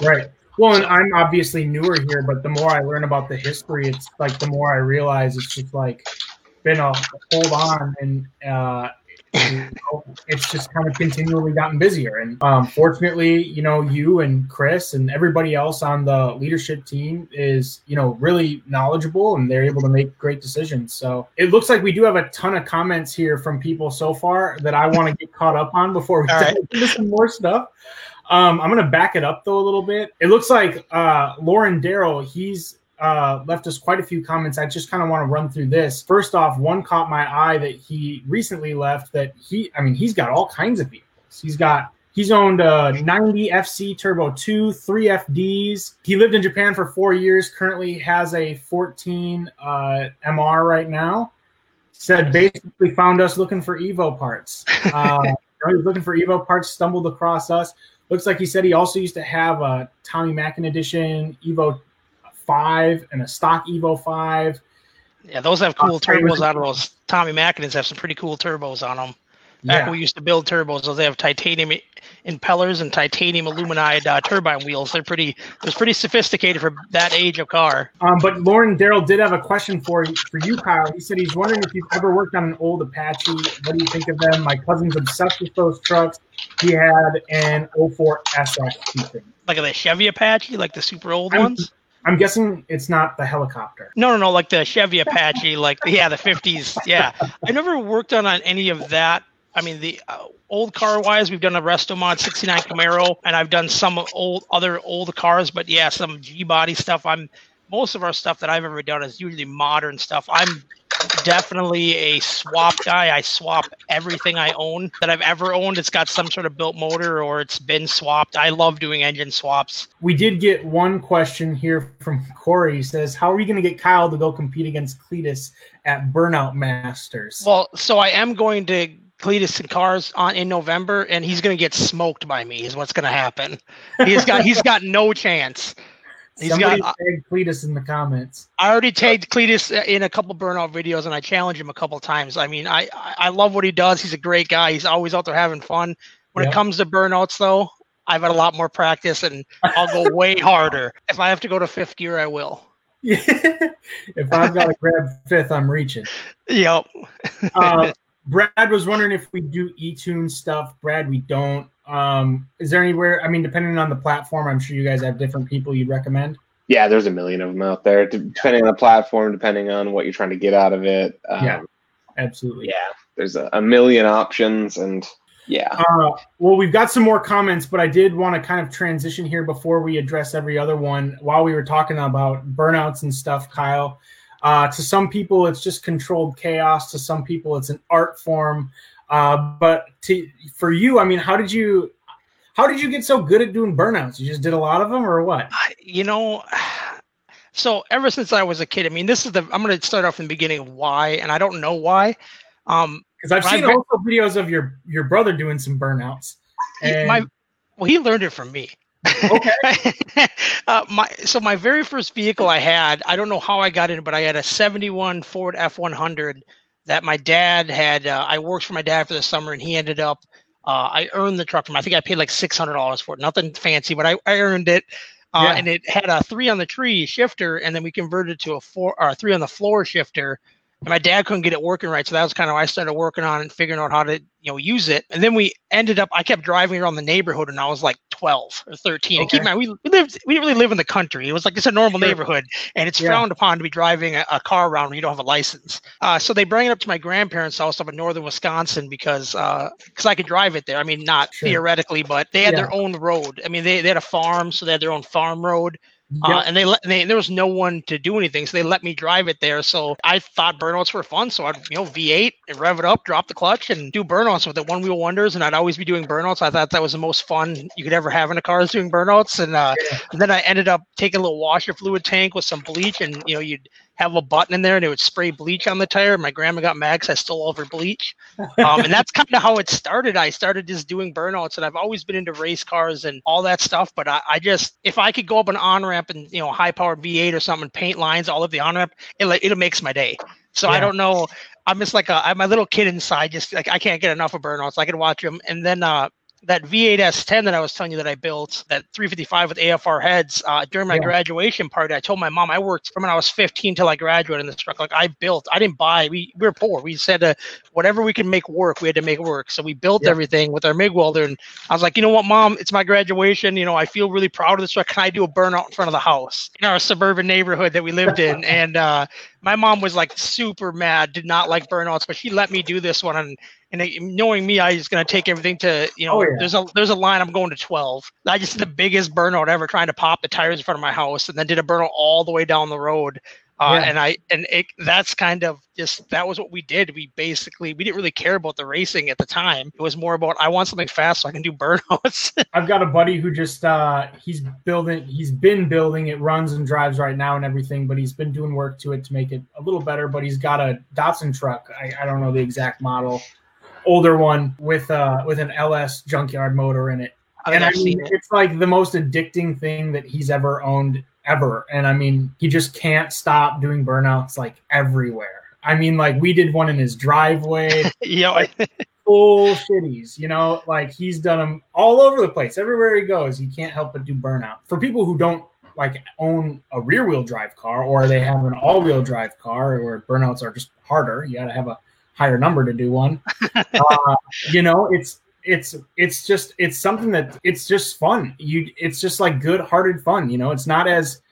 [SPEAKER 1] Right. Well, and I'm obviously newer here, but the more I learn about the history, it's like the more I realize it's just like been a hold on, and uh, you know, it's just kind of continually gotten busier. And um, fortunately, you know, you and Chris and everybody else on the leadership team is, you know, really knowledgeable and they're able to make great decisions. So it looks like we do have a ton of comments here from people so far that I want to get caught up on before we
[SPEAKER 2] All [LAUGHS] right.
[SPEAKER 1] dive into some more stuff. Um, I'm gonna back it up though a little bit. It looks like uh, Lauren Darrow, he's uh, left us quite a few comments. I just kind of want to run through this. First off, one caught my eye that he recently left. That he, I mean, he's got all kinds of vehicles. He's got he's owned a 90 FC Turbo 2, three FDs. He lived in Japan for four years. Currently has a 14 uh, MR right now. Said basically found us looking for Evo parts. [LAUGHS] Uh, he was looking for Evo parts, stumbled across us. Looks like he said he also used to have a Tommy Makinen edition Evo 5 and a stock Evo 5.
[SPEAKER 2] Yeah, those have cool
[SPEAKER 1] Uh,
[SPEAKER 2] turbos on those. Tommy Makinens have some pretty cool turbos on them. Back
[SPEAKER 1] Yeah,
[SPEAKER 2] when we used to build turbos, those they have titanium impellers and titanium aluminide uh, turbine wheels. They're pretty, it was pretty sophisticated for that age of car.
[SPEAKER 1] um, but Lauren Daryl did have a question for for you, Kyle. He said he's wondering if you've ever worked on an old Apache. What do you think of them? My cousin's obsessed with those trucks. He had an 04 SX.
[SPEAKER 2] Like the Chevy Apache, like the super old
[SPEAKER 1] I'm-
[SPEAKER 2] ones.
[SPEAKER 1] I'm guessing it's not the helicopter.
[SPEAKER 2] No, no, no, like the Chevy Apache, like yeah, the fifties. Yeah, I never worked on, on any of that. I mean, the uh, old car wise, we've done a Resto Mod '69 Camaro, and I've done some old other old cars. But yeah, some G body stuff. I'm most of our stuff that I've ever done is usually modern stuff. I'm definitely a swap guy. I swap everything I own that I've ever owned. It's got some sort of built motor or it's been swapped. I love doing engine swaps.
[SPEAKER 1] We did get one question here from Corey. He says, How are you going to get Kyle to go compete against Cleetus at Burnout Masters?
[SPEAKER 2] Well, so I am going to Cleetus and Cars on in November, and he's going to get smoked by me. Is what's going to happen. He's got he's got no chance. He's
[SPEAKER 1] Somebody
[SPEAKER 2] got.
[SPEAKER 1] tag Cleetus in the comments.
[SPEAKER 2] I already tagged Cleetus in a couple burnout videos, and I challenged him a couple times. I mean, I I I love what he does. He's a great guy. He's always out there having fun. When
[SPEAKER 1] Yep.
[SPEAKER 2] it comes to burnouts, though, I've had a lot more practice, and I'll go way [LAUGHS] harder. If I have to go to fifth gear, I will. [LAUGHS]
[SPEAKER 1] if I've got to grab fifth, I'm reaching. [LAUGHS]
[SPEAKER 2] Yep.
[SPEAKER 1] Uh, Brad was wondering if we do eTune stuff. Brad, we don't. Um, is there anywhere? I mean, depending on the platform, I'm sure you guys have different people you'd recommend.
[SPEAKER 3] Yeah, there's a million of them out there, depending on the platform, depending on what you're trying to get out of it. Um,
[SPEAKER 1] Yeah. Absolutely.
[SPEAKER 3] yeah, there's a, a million options, and yeah,
[SPEAKER 1] Uh, well, we've got some more comments, but I did want to kind of transition here before we address every other one. While we were talking about burnouts and stuff, Kyle, uh, to some people it's just controlled chaos. To some people it's an art form. Uh, but to for you, I mean, how did you how did you get so good at doing burnouts? You just did a lot of them, or what?
[SPEAKER 2] You know [SIGHS] so ever since i was a kid i mean this is the i'm going to start off from the beginning of why and i don't know why um
[SPEAKER 1] Because I've seen
[SPEAKER 2] ve-
[SPEAKER 1] also videos of your your brother doing some burnouts. And
[SPEAKER 2] my well he learned it from me
[SPEAKER 1] okay, [LAUGHS]
[SPEAKER 2] uh, my so my very first vehicle i had i don't know how i got in but i had a 71 ford f100 that my dad had uh, i worked for my dad for the summer and he ended up uh, i earned the truck from him. i think i paid like $600 for it nothing fancy but i, I earned it uh,
[SPEAKER 1] Yeah.
[SPEAKER 2] and it had a three on the tree shifter and then we converted it to a four or a three on the floor shifter and my dad couldn't get it working right so that was kind of why i started working on it and figuring out how to you know use it and then we ended up i kept driving around the neighborhood and i was like 12 or 13 and keep in mind we, we lived we didn't really live in the country it was like it's a normal
[SPEAKER 1] Sure.
[SPEAKER 2] neighborhood and it's
[SPEAKER 1] Yeah.
[SPEAKER 2] frowned upon to be driving a, a car around when you don't have a license uh, so they bring it up to my grandparents house up in northern wisconsin because because i could drive it there i mean not
[SPEAKER 1] Sure.
[SPEAKER 2] theoretically but they had
[SPEAKER 1] Yeah.
[SPEAKER 2] their own road i mean they, they had a farm so they had their own farm road uh, and they let they, there was no one to do anything, so they let me drive it there. So I thought burnouts were fun, so I'd you know V8 and rev it up, drop the clutch, and do burnouts with it, one wheel wonders. And I'd always be doing burnouts. I thought that was the most fun you could ever have in a car is doing burnouts. And, uh,
[SPEAKER 1] Yeah.
[SPEAKER 2] and then I ended up taking a little washer fluid tank with some bleach, and you know you'd have a button in there, and it would spray bleach on the tire. My grandma got mad 'cause I stole all of her bleach, um, and that's kind of how it started. I started just doing burnouts, and I've always been into race cars and all that stuff. But I, I just, if I could go up an on ramp and you know high powered V8 or something, paint lines all of the on ramp, it it makes my day. So I don't know. I'm just like a, I'm a little kid inside. Just like I can't get enough of burnouts. I can watch them, and then uh, that V8 S10 that I was telling you that I built, that 355 with AFR heads, uh, during my
[SPEAKER 1] Yeah.
[SPEAKER 2] graduation party, I told my mom I worked from when I was 15 till I graduated in this truck. Like I built, I didn't buy. We, we were poor. We said uh, whatever we could make work, we had to make work. So we built
[SPEAKER 1] Yeah.
[SPEAKER 2] everything with our MIG welder. And I was like, you know what, mom, it's my graduation. You know, I feel really proud of this truck. Can I do a burnout in front of the house in our suburban neighborhood that we lived in? [LAUGHS] and uh, my mom was like super mad, did not like burnouts, but she let me do this one. And and knowing me, I was gonna take everything to you know.
[SPEAKER 1] Oh, yeah.
[SPEAKER 2] There's a there's a line. I'm going to 12. I just did the biggest burnout ever, trying to pop the tires in front of my house, and then did a burnout all the way down the road. Uh,
[SPEAKER 1] Yeah.
[SPEAKER 2] And I and it, that's kind of just that was what we did. We basically we didn't really care about the racing at the time. It was more about I want something fast so I can do [LAUGHS] burnouts.
[SPEAKER 1] I've got a buddy who just uh he's building he's been building it runs and drives right now and everything, but he's been doing work to it to make it a little better. But he's got a Datsun truck. I, I don't know the exact model, older one with uh with an LS junkyard motor in it.
[SPEAKER 2] I
[SPEAKER 1] and I mean
[SPEAKER 2] it.
[SPEAKER 1] it's like the most addicting thing that he's ever owned ever. And I mean he just can't stop doing burnouts like everywhere. I mean, like we did one in his driveway [LAUGHS]
[SPEAKER 2] Yeah, I-
[SPEAKER 1] full shitties. You know, like he's done them all over the place. Everywhere he goes, he can't help but do burnout. For people who don't like own a rear wheel drive car or they have an all wheel drive car where burnouts are just harder, you got to have a higher number to do one. [LAUGHS] uh, you know, it's it's it's just it's something that it's just fun. You it's just like good hearted fun. You know, it's not as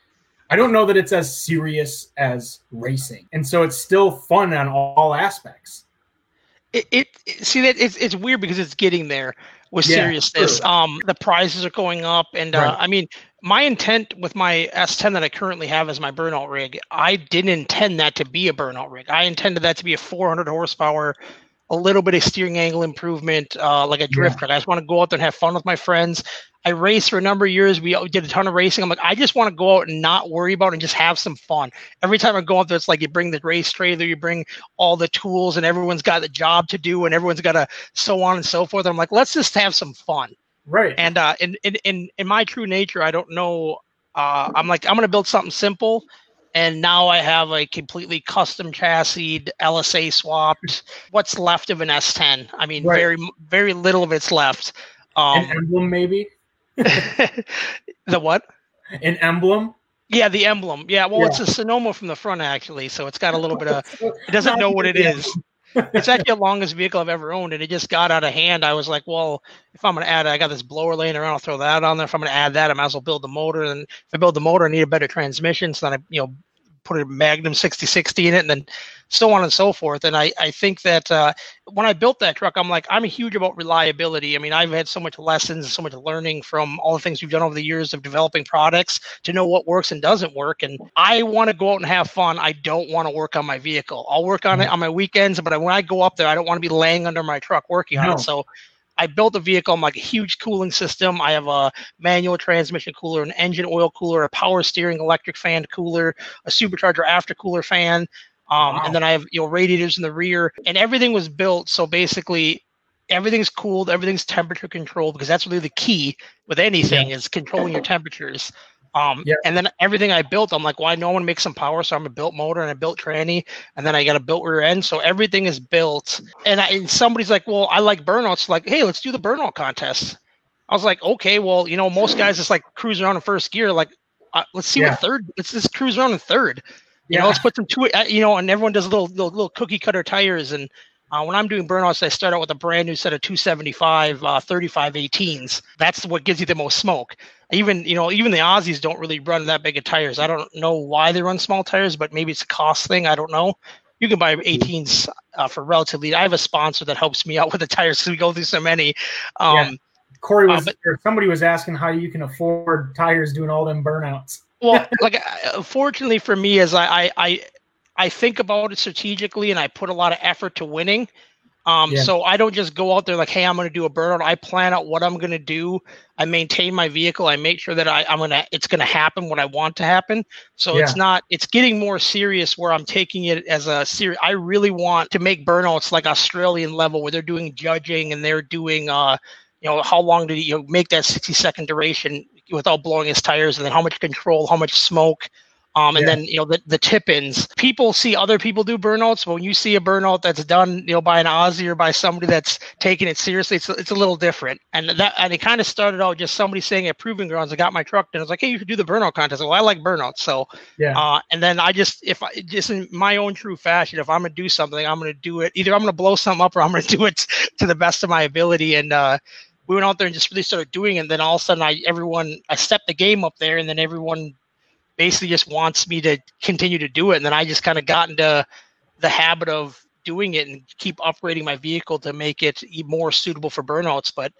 [SPEAKER 1] I don't know that it's as serious as racing, and so it's still fun on all aspects.
[SPEAKER 2] It, it, it- see that it's it's weird because it's getting there with
[SPEAKER 1] Yeah,
[SPEAKER 2] seriousness.
[SPEAKER 1] true.
[SPEAKER 2] Um, the prices are going up, and uh,
[SPEAKER 1] Right.
[SPEAKER 2] I mean, my intent with my S10 that I currently have as my burnout rig, I didn't intend that to be a burnout rig. I intended that to be a 400 horsepower, a little bit of steering angle improvement, uh, like a drift truck. I just want to go out there and have fun with my friends. I raced for a number of years. We did a ton of racing. I'm like, I just want to go out and not worry about it and just have some fun. Every time I go out there, it's like you bring the race trailer, you bring all the tools, and everyone's got a job to do, and everyone's got to so on and so forth. I'm like, let's just have some fun.
[SPEAKER 1] Right.
[SPEAKER 2] And uh, in, in in in my true nature, I don't know. Uh, I'm like, I'm gonna build something simple, and now I have a completely custom chassis, LSA swapped. What's left of an S10? I mean,
[SPEAKER 1] Right.
[SPEAKER 2] very very little of it's left. Um,
[SPEAKER 1] An emblem, maybe [LAUGHS]
[SPEAKER 2] the what?
[SPEAKER 1] an emblem.
[SPEAKER 2] Yeah, the emblem. Yeah, well, it's a Sonoma from the front actually, so it's got a little bit of. [LAUGHS] It doesn't know what it is. It's actually the longest vehicle I've ever owned, and it just got out of hand. I was like, well, if I'm to add, it, I got this blower laying around. I'll throw that on there. If I'm to add that, I might as well build the motor. And if I build the motor, I need a better transmission. So then I, you know, put a Magnum 6060 in it, and then so on and so forth. And I, I think that uh, when I built that truck, I'm like, I'm huge about reliability. I mean, I've had so much lessons, and so much learning from all the things we've done over the years of developing products to know what works and doesn't work. And I want to go out and have fun. I don't want to work on my vehicle. I'll work on it on my weekends, but when I go up there, I don't want to be laying under my truck working on it. So I built a vehicle. I'm like a huge cooling system. I have a manual transmission cooler, an engine oil cooler, a power steering electric fan cooler, a supercharger after cooler fan. Um,
[SPEAKER 1] Wow.
[SPEAKER 2] And then I have you know radiators in the rear, and everything was built so basically everything's cooled, everything's temperature controlled because that's really the key with anything is controlling your temperatures. Um,
[SPEAKER 1] Yeah.
[SPEAKER 2] and then everything I built, I'm like, well, I know I want to make some power, so I'm a built motor and I built tranny, and then I got a built rear end, so everything is built. And, I, and somebody's like, well, I like burnouts. Like, hey, let's do the burnout contest. I was like, okay, well, you know, most guys just like cruise around in first gear. Like, uh, let's see
[SPEAKER 1] Yeah.
[SPEAKER 2] what third. Let's just cruise around in third. You know,
[SPEAKER 1] Yeah.
[SPEAKER 2] let's put some two. uh, You know, and everyone does little little, little cookie cutter tires. And uh, when I'm doing burnouts, I start out with a brand new set of 275 uh, 35 18s. That's what gives you the most smoke. Even you know, even the Aussies don't really run that big of tires. I don't know why they run small tires, but maybe it's a cost thing. I don't know. You can buy 18s uh, for relatively. I have a sponsor that helps me out with the tires because we go through so many. Um,
[SPEAKER 1] Yeah. Corey
[SPEAKER 2] Uh,
[SPEAKER 1] was,
[SPEAKER 2] but-
[SPEAKER 1] or somebody was asking how you can afford tires doing all them burnouts.
[SPEAKER 2] well like uh, fortunately for me as I, I i i think about it strategically and i put a lot of effort to winning. Um
[SPEAKER 1] Yeah.
[SPEAKER 2] so i don't just go out there like hey i'm going to do a burnout. I plan out what i'm going to do. I maintain my vehicle. I make sure that I, i'm going to it's going to happen what i want to happen. So it's not it's getting more serious where i'm taking it as a serious i really want to make burnouts like australian level where they're doing judging and they're doing uh you know how long did you make that 60 second duration without blowing his tires and then how much control how much smoke um, and
[SPEAKER 1] Yeah.
[SPEAKER 2] then you know the, the tip-ins people see other people do burnouts but when you see a burnout that's done you know by an aussie or by somebody that's taking it seriously it's, it's a little different and that and it kind of started out just somebody saying at proving grounds i got my truck and i was like hey you should do the burnout contest well i like burnouts so
[SPEAKER 1] Yeah.
[SPEAKER 2] uh, and then I just, if I just in my own true fashion, if I'm gonna do something, I'm gonna do it. Either I'm gonna blow something up or I'm gonna [LAUGHS] do it to the best of my ability. And uh, we went out there and just really started doing it. And then all of a sudden, I everyone, I stepped the game up there, and then everyone basically just wants me to continue to do it. And then I just kind of got into the habit of doing it and keep upgrading my vehicle to make it more suitable for burnouts. But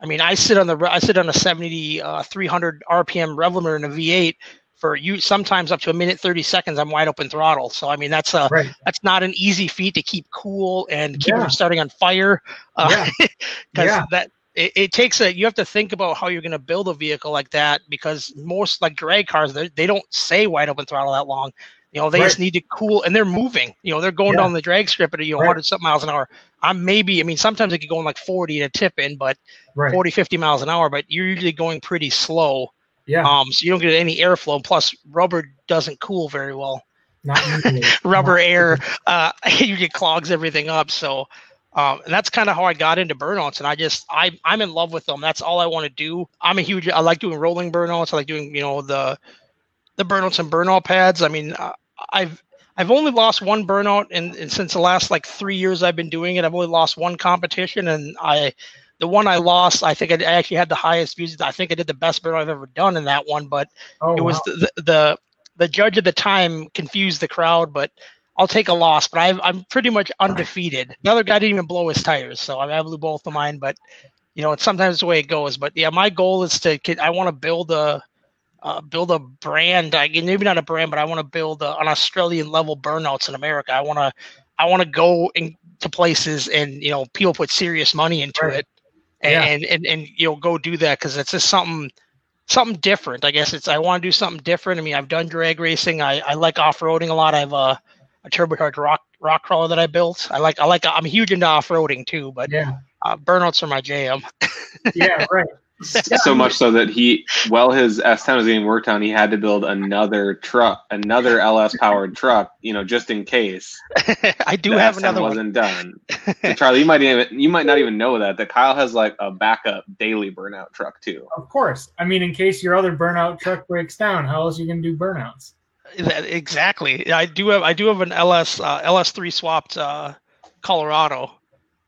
[SPEAKER 2] I mean, I sit on the I sit on a 70 uh, 300 RPM rev limiter in a V8 for you sometimes up to a minute 30 seconds i'm wide open throttle so i mean that's a
[SPEAKER 1] right.
[SPEAKER 2] that's not an easy feat to keep cool and keep
[SPEAKER 1] Yeah.
[SPEAKER 2] from starting on fire uh,
[SPEAKER 1] Yeah. [LAUGHS] Yeah.
[SPEAKER 2] that it, it takes a you have to think about how you're going to build a vehicle like that because most like drag cars they don't say wide open throttle that long you know they just need to cool and they're moving you know they're going
[SPEAKER 1] Yeah.
[SPEAKER 2] down the drag strip at you know
[SPEAKER 1] Right.
[SPEAKER 2] 100 something miles an hour i'm maybe i mean sometimes they could go in like 40 and a tip in but
[SPEAKER 1] Right.
[SPEAKER 2] 40 50 miles an hour but you're usually going pretty slow
[SPEAKER 1] Yeah.
[SPEAKER 2] um so you don't get any airflow plus rubber doesn't cool very well
[SPEAKER 1] Not [LAUGHS]
[SPEAKER 2] rubber air uh [LAUGHS] usually clogs everything up so um and that's kind of how i got into burnouts and i just i i'm in love with them. That's all i want to do. I'm a huge i like doing rolling burnouts. I like doing you know the the burnouts and burnout pads. I mean uh, i've I've only lost one burnout, and, and since the last like three years I've been doing it, I've only lost one competition, and I, the one I lost, I think I actually had the highest views. I think I did the best burnout I've ever done in that one, but
[SPEAKER 1] Oh,
[SPEAKER 2] it was
[SPEAKER 1] wow.
[SPEAKER 2] the, the the the judge at the time confused the crowd, but I'll take a loss. But I've, I'm pretty much undefeated. The other guy didn't even blow his tires, so I, I blew both of mine. But you know, it's sometimes the way it goes. But yeah, my goal is to get- I want to build a uh, build a brand. I maybe not a brand, but I want to build a, an Australian level burnouts in America. I want to I want to go into places and you know people put serious money into
[SPEAKER 1] Right.
[SPEAKER 2] it,
[SPEAKER 1] Yeah.
[SPEAKER 2] and, and and you know go do that because it's just something something different. I guess it's I want to do something different. I mean, I've done drag racing. I, I like off roading a lot. I have a, a turbocharged rock rock crawler that I built. I like I like I'm huge into off roading too, but
[SPEAKER 1] Yeah.
[SPEAKER 2] uh, burnouts are my jam. [LAUGHS]
[SPEAKER 1] Yeah. Right. [LAUGHS]
[SPEAKER 3] so much so that he, while his S10 was getting worked on, he had to build another truck, another LS powered truck, you know, just in case. [LAUGHS]
[SPEAKER 2] I do have
[SPEAKER 3] S10
[SPEAKER 2] another
[SPEAKER 3] wasn't done. So Charlie, you might even you might not even know that that Kyle has like a backup daily burnout truck too.
[SPEAKER 1] Of course. I mean, in case your other burnout truck breaks down, how else are you gonna do burnouts?
[SPEAKER 2] That- exactly. I do have I do have an LS uh, LS3 swapped uh, Colorado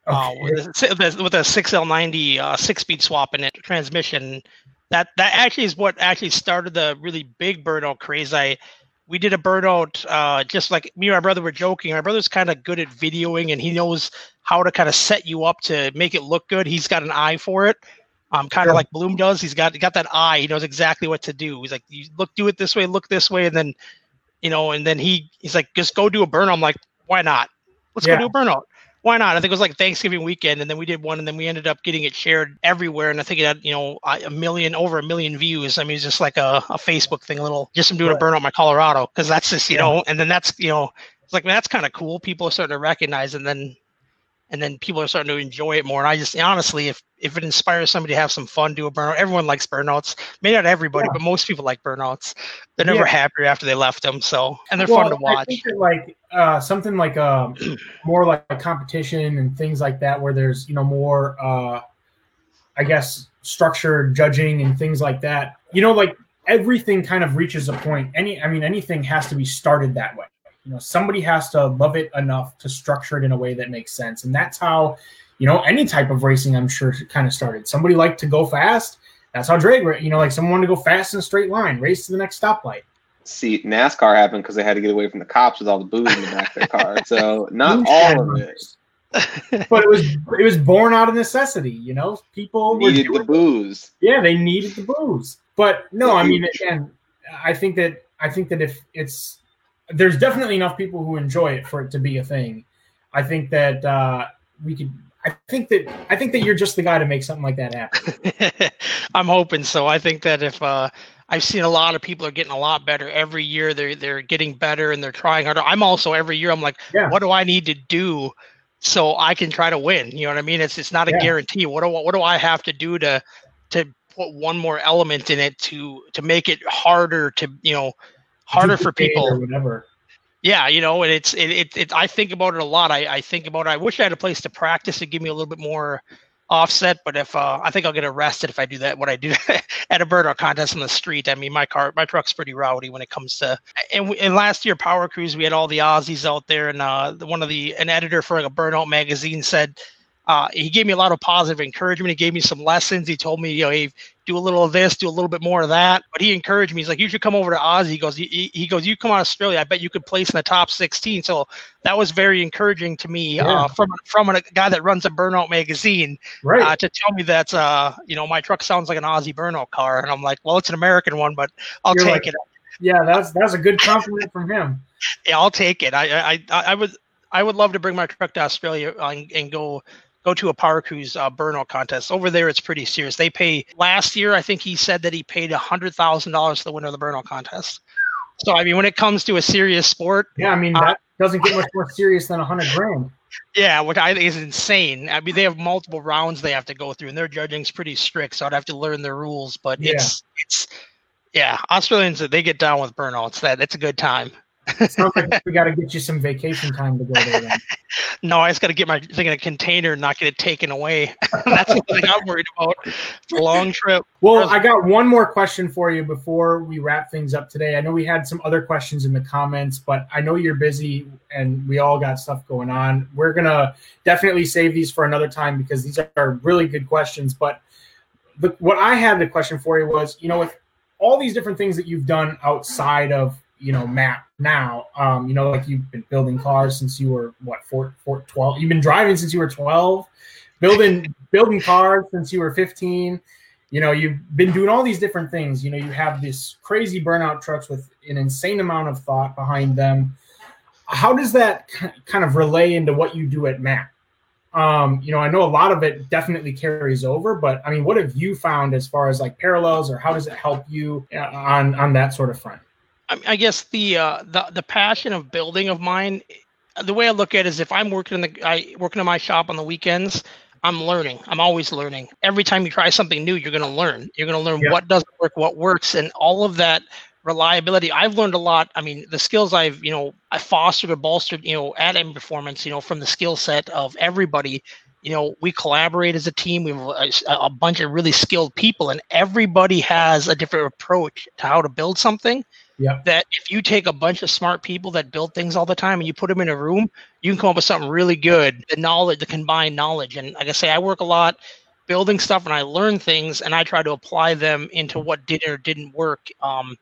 [SPEAKER 2] uh,
[SPEAKER 1] Okay.
[SPEAKER 2] with, a, with a 6L90 uh, six-speed swap in it transmission. That that actually is what actually started the really big burnout craze. I we did a burnout uh, just like me and my brother were joking. My brother's kind of good at videoing and he knows how to kind of set you up to make it look good. He's got an eye for it. Um, kind of
[SPEAKER 1] Sure.
[SPEAKER 2] like Bloom does. He's got got that eye. He knows exactly what to do. He's like, you look, do it this way, look this way, and then, you know, and then he he's like, just go do a burnout. I'm like, why not? Let's
[SPEAKER 1] Yeah.
[SPEAKER 2] go do a burnout. Why not? I think it was like Thanksgiving weekend, and then we did one, and then we ended up getting it shared everywhere, and I think it had you know a million, over a million views. I mean, it's just like a, a Facebook thing, a little just I'm doing
[SPEAKER 1] Right.
[SPEAKER 2] a burnout in my Colorado because that's just you
[SPEAKER 1] Yeah.
[SPEAKER 2] know, and then that's you know, it's like man, that's kind of cool. People are starting to recognize, and then and then people are starting to enjoy it more. And I just honestly, if if it inspires somebody to have some fun, do a burnout. Everyone likes burnouts. Maybe not everybody,
[SPEAKER 1] Yeah.
[SPEAKER 2] but most people like burnouts. They're never
[SPEAKER 1] Yeah.
[SPEAKER 2] happier after they left them. So and they're
[SPEAKER 1] Well,
[SPEAKER 2] fun to watch.
[SPEAKER 1] that, like uh, something like um, [CLEARS THROAT] more like a competition and things like that, where there's you know more, uh, I guess, structured judging and things like that. You know, like everything kind of reaches a point. Any, I mean, anything has to be started that way. You know, somebody has to love it enough to structure it in a way that makes sense, and that's how, you know, any type of racing, I'm sure, kind of started. Somebody liked to go fast. That's how drag, you know, like someone wanted to go fast in a straight line, race to the next stoplight.
[SPEAKER 3] See, NASCAR happened because they had to get away from the cops with all the booze in the back of their car. So [LAUGHS] not all of it [LAUGHS]
[SPEAKER 1] but it was it was born out of necessity. You know, people
[SPEAKER 3] needed
[SPEAKER 1] doing-
[SPEAKER 3] the booze.
[SPEAKER 1] yeah, they needed the booze. But no, I mean, again, I think that I think that if it's there's definitely enough people who enjoy it for it to be a thing. I think that uh, we could. I think that I think that you're just the guy to make something like that happen. [LAUGHS]
[SPEAKER 2] I'm hoping so. I think that if uh, I've seen a lot of people are getting a lot better every year, they're they're getting better and they're trying harder. I'm also every year. I'm like,
[SPEAKER 1] Yeah.
[SPEAKER 2] what do I need to do so I can try to win? You know what I mean? It's it's not a
[SPEAKER 1] Yeah.
[SPEAKER 2] guarantee. What do what do I have to do to to put one more element in it to to make it harder to you know harder for people
[SPEAKER 1] or whatever.
[SPEAKER 2] yeah, you know, and it's it, it, it I think about it a lot. I, I think about it. I wish I had a place to practice and give me a little bit more offset, but if uh, I think I'll get arrested if I do that. What I do [LAUGHS] at a burnout contest on the street. I mean, my car, my truck's pretty rowdy when it comes to. And, we, and last year, Power Cruise, we had all the Aussies out there, and uh, one of the an editor for like a burnout magazine said. Uh, he gave me a lot of positive encouragement. He gave me some lessons. He told me, you know, hey, do a little of this, do a little bit more of that. But he encouraged me. He's like, you should come over to Aussie. He goes, he, he goes, you come out of Australia. I bet you could place in the top 16. So that was very encouraging to me
[SPEAKER 1] Yeah.
[SPEAKER 2] uh, from from a guy that runs a Burnout magazine
[SPEAKER 1] Right.
[SPEAKER 2] uh, to tell me that uh, you know my truck sounds like an Aussie Burnout car, and I'm like, well, it's an American one, but I'll
[SPEAKER 1] You're
[SPEAKER 2] take
[SPEAKER 1] like-
[SPEAKER 2] it.
[SPEAKER 1] yeah, that's that's a good compliment from him. [LAUGHS]
[SPEAKER 2] Yeah, I'll take it. I I I I would I would love to bring my truck to Australia uh, and, and go go to a Power Cruise uh, burnout contest. Over there, it's pretty serious. They pay. Last year, I think he said that he paid a hundred thousand dollars to the winner of the burnout contest. So I mean, when it comes to a serious sport,
[SPEAKER 1] Yeah, I mean
[SPEAKER 2] Uh,
[SPEAKER 1] that doesn't get much more serious than a hundred grand.
[SPEAKER 2] yeah, which I think is insane. I mean, they have multiple rounds they have to go through, and their judging's pretty strict. So I'd have to learn their rules. But
[SPEAKER 1] Yeah.
[SPEAKER 2] it's it's yeah, Australians they get down with burnouts. That it's a good time.
[SPEAKER 1] Sounds like we got to get you some vacation time to go there. Then. [LAUGHS]
[SPEAKER 2] No, I just got to get my thing in a container and not get it taken away. [LAUGHS] That's the thing I'm worried about. It's a long trip.
[SPEAKER 1] Well, I got one more question for you before we wrap things up today. I know we had some other questions in the comments, but I know you're busy and we all got stuff going on. We're going to definitely save these for another time because these are really good questions. But the, what I had the question for you was, you know, with all these different things that you've done outside of, you know, MAP now, um, you know, like you've been building cars since you were what, four, four, 12, you've been driving since you were 12, building, building cars since you were 15 you know you've been doing all these different things. You know you have this crazy burnout trucks with an insane amount of thought behind them. How does that kind of relay into what you do at MAP um, you know i know a lot of it definitely carries over but i mean what have you found as far as like parallels or how does it help you uh, on on that sort of front
[SPEAKER 2] I, I guess the uh, the the passion of building of mine, the way I look at it is if I'm working in the I working in my shop on the weekends, I'm learning. I'm always learning. Every time you try something new, you're going to learn. You're going to learn
[SPEAKER 1] Yeah.
[SPEAKER 2] what doesn't work, what works, and all of that reliability. I've learned a lot. I mean, the skills I've, you know, I fostered or bolstered, you know, at M Performance, you know, from the skill set of everybody. You know, we collaborate as a team. We have a, a bunch of really skilled people, and everybody has a different approach to how to build something
[SPEAKER 1] Yeah.
[SPEAKER 2] that if you take a bunch of smart people that build things all the time and you put them in a room, you can come up with something really good. The knowledge, the combined knowledge. And like I say, I work a lot building stuff and I learn things and I try to apply them into what did or didn't work. Um,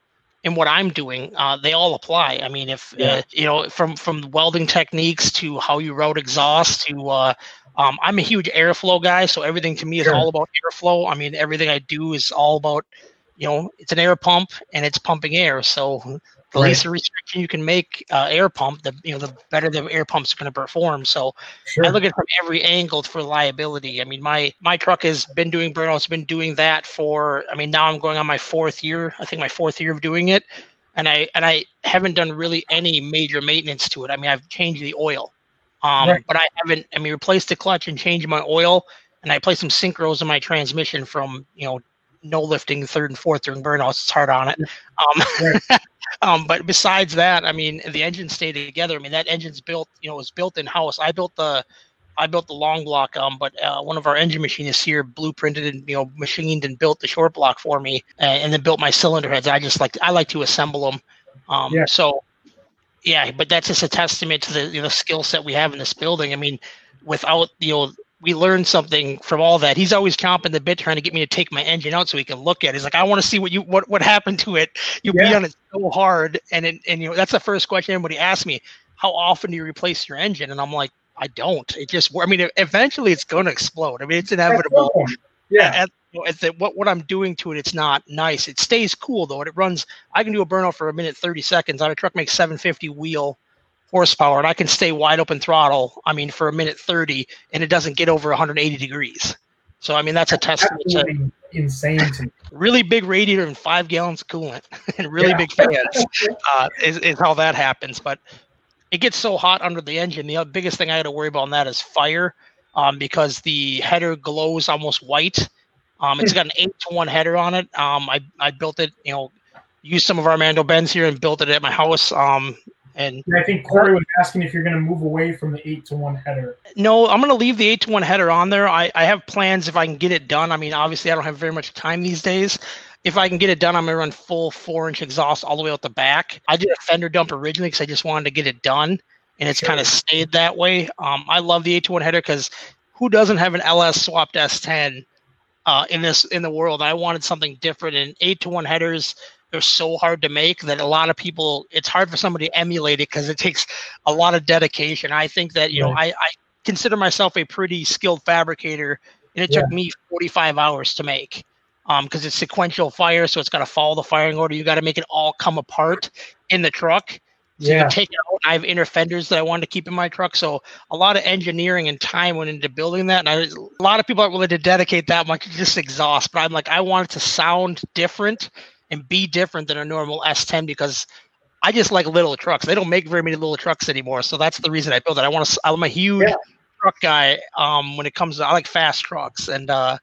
[SPEAKER 2] in what I'm doing, uh, they all apply. I mean, if
[SPEAKER 1] Yeah.
[SPEAKER 2] uh, you know, from from welding techniques to how you route exhaust to, uh, um, I'm a huge airflow guy, so everything to me is
[SPEAKER 1] Sure.
[SPEAKER 2] all about airflow. I mean, everything I do is all about you know, it's an air pump and it's pumping air. So the
[SPEAKER 1] Right.
[SPEAKER 2] least restriction you can make uh, air pump, the you know, the better the air pumps are going to perform. So
[SPEAKER 1] Sure.
[SPEAKER 2] I look at it from every angle for liability. I mean, my my truck has been doing burnouts, been doing that for. I mean, now I'm going on my fourth year. I think my fourth year of doing it, and I and I haven't done really any major maintenance to it. I mean, I've changed the oil, um,
[SPEAKER 1] Right.
[SPEAKER 2] but I haven't. I mean, replaced the clutch and changed my oil, and I placed some synchros in my transmission from you know no lifting third and fourth during burnouts. It's hard on it. Um, [LAUGHS] um, but besides that, I mean, the engine stayed together. I mean, that engine's built, you know, it was built in house. I built the, I built the long block, um, but uh, one of our engine machinists here blueprinted and you know machined and built the short block for me, and, and then built my cylinder heads. I just like I like to assemble them. Um,
[SPEAKER 1] Yeah.
[SPEAKER 2] So, yeah, but that's just a testament to the you know, skill set we have in this building. I mean, without you know we learned something from all that. He's always chomping the bit trying to get me to take my engine out so he can look at it. He's like, I want to see what you what what happened to it. You beat
[SPEAKER 1] Yeah.
[SPEAKER 2] on it so hard. And it, and you know, that's the first question everybody asks me. How often do you replace your engine? And I'm like, I don't. It just I mean eventually it's gonna explode. I mean it's inevitable.
[SPEAKER 1] Yeah.
[SPEAKER 2] At, at the, what what I'm doing to it, it's not nice. It stays cool though, and it runs. I can do a burnout for a minute thirty seconds. On a truck makes 750 wheel horsepower, and I can stay wide open throttle. I mean, for a minute thirty, and it doesn't get over 180 degrees. So I mean, that's a testament to
[SPEAKER 1] insane to [LAUGHS]
[SPEAKER 2] really big radiator and five gallons of coolant [LAUGHS] and really
[SPEAKER 1] Yeah.
[SPEAKER 2] big fans uh, is, is how that happens. But it gets so hot under the engine. The biggest thing I had to worry about on that is fire um, because the header glows almost white. Um, it's got an eight to one header on it. Um, I, I built it, you know, used some of our mandrel bends here and built it at my house. Um, and
[SPEAKER 1] And I think Corey was asking if you're going to move away from the eight to one header.
[SPEAKER 2] no, I'm going to leave the eight to one header on there. I, I have plans if I can get it done. I mean, obviously, I don't have very much time these days. If I can get it done, I'm going to run full four inch exhaust all the way out the back. I did a fender dump originally because I just wanted to get it done, and it's
[SPEAKER 1] Sure.
[SPEAKER 2] kind of stayed that way. Um, I love the eight to one header because who doesn't have an LS swapped S10 uh, in this in the world? I wanted something different, and eight to one headers they're so hard to make that a lot of people it's hard for somebody to emulate it because it takes a lot of dedication. I think that you know I, I consider myself a pretty skilled fabricator, and it took me 45 hours to make. Um, because it's sequential fire, so it's got to follow the firing order. You got to make it all come apart in the truck. So you
[SPEAKER 1] Yeah.
[SPEAKER 2] can take it out. I have inner fenders that I wanted to keep in my truck. So a lot of engineering and time went into building that. And I, a lot of people aren't willing to dedicate that much to just exhaust. But I'm like, I want it to sound different and be different than a normal S10 because I just like little trucks. They don't make very many little trucks anymore. So that's the reason I built it. I want to. I'm a huge
[SPEAKER 1] Yeah.
[SPEAKER 2] truck guy. Um, when it comes to I like fast trucks and uh,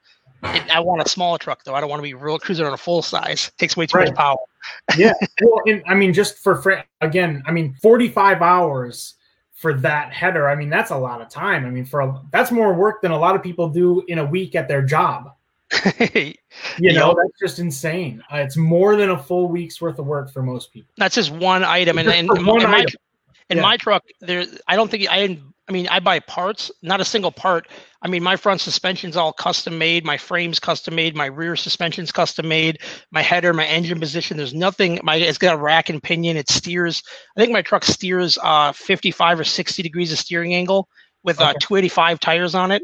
[SPEAKER 2] it, I want a small truck though. I don't want to be real cruising on a full size. It takes way too
[SPEAKER 1] Right.
[SPEAKER 2] much power. [LAUGHS]
[SPEAKER 1] yeah. Well, and I mean, just for fr- again, I mean, 45 hours for that header. I mean, that's a lot of time. I mean, for a, that's more work than a lot of people do in a week at their job. [LAUGHS] You know,
[SPEAKER 2] Yep.
[SPEAKER 1] that's just insane. Uh, it's more than a full week's worth of work for most people.
[SPEAKER 2] That's just one item, and, and,
[SPEAKER 1] for
[SPEAKER 2] in
[SPEAKER 1] one
[SPEAKER 2] my,
[SPEAKER 1] item.
[SPEAKER 2] in
[SPEAKER 1] Yeah.
[SPEAKER 2] my truck, there I don't think I. I mean, I buy parts, not a single part. I mean, my front suspension's all custom made. My frame's custom made. My rear suspension's custom made. My header, my engine position. There's nothing. My it's got a rack and pinion. It steers. I think my truck steers uh 55 or 60 degrees of steering angle with uh 285 tires on it.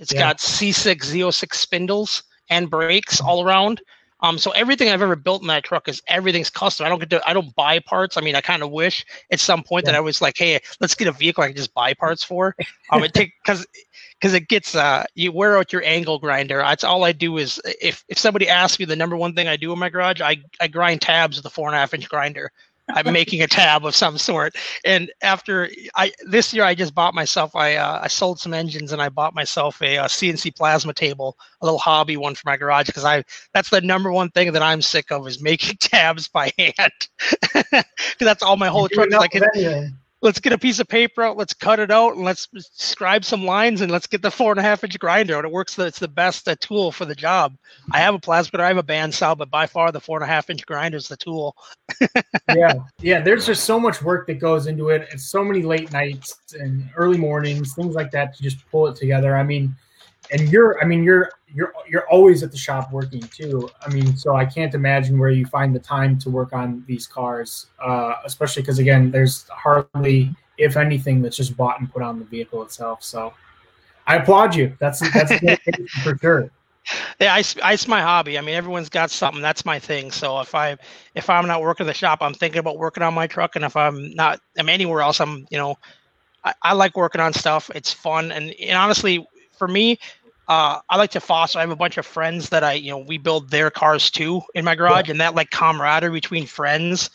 [SPEAKER 2] It's
[SPEAKER 1] Yeah.
[SPEAKER 2] got C6 Z06 spindles and brakes all around. Um, so everything I've ever built in that truck is everything's custom. I don't get to, I don't buy parts. I mean, I kind of wish at some point that I was like, hey, let's get a vehicle I can just buy parts for. Um, it take because because it gets uh you wear out your angle grinder. That's all I do is if if somebody asks me the number one thing I do in my garage, I I grind tabs with a four and a half inch grinder. I'm making a tab of some sort. And after I this year, I just bought myself. I uh, I sold some engines and I bought myself a, a, CNC plasma table, a little hobby one for my garage because I that's the number one thing that I'm sick of is making [LAUGHS] tabs by hand. [LAUGHS] Because that's all my whole truck like. It, let's get a piece of paper out, let's cut it out, and let's scribe some lines, and let's get the four and a half inch grinder out. It works. It's the best uh, tool for the job. I have a plasma, I have a bandsaw, but by far the four and a half inch grinder is the tool. [LAUGHS]
[SPEAKER 1] yeah, yeah. There's just so much work that goes into it. It's so many late nights and early mornings, things like that to just pull it together. I mean, and you're, I mean, you're you're you're always at the shop working too. I mean, so I can't imagine where you find the time to work on these cars, uh, especially because again, there's hardly, if anything, that's just bought and put on the vehicle itself. So I applaud you. That's that's [LAUGHS] for sure.
[SPEAKER 2] Yeah, I, I, it's my hobby. I mean, everyone's got something. That's my thing. So if I if I'm not working the shop, I'm thinking about working on my truck. And if I'm not, I'm anywhere else. I'm you know, I, I like working on stuff. It's fun. And, and honestly, for me, uh, I like to foster. I have a bunch of friends that I, you know, we build their cars too in my garage, yeah. and that like camaraderie between friends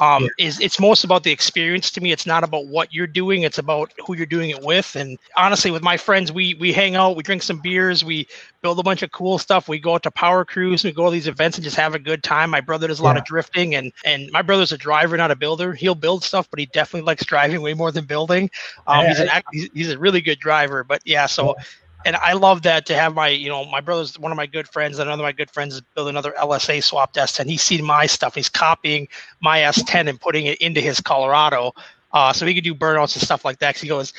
[SPEAKER 2] um, yeah. is it's most about the experience to me. It's not about what you're doing; it's about who you're doing it with. And honestly, with my friends, we we hang out, we drink some beers, we build a bunch of cool stuff. We go out to Power Cruise, we go to these events and just have a good time. My brother does a yeah. lot of drifting, and and my brother's a driver, not a builder. He'll build stuff, but he definitely likes driving way more than building. Um, he's an he's, he's a really good driver, but yeah, so and I love that to have my, you know, my brother's one of my good friends, and another of my good friends is building another LSA swap S10. He's seen my stuff. He's copying my S10 and putting it into his Colorado, uh, so he could do burnouts and stuff like that. Cause he goes,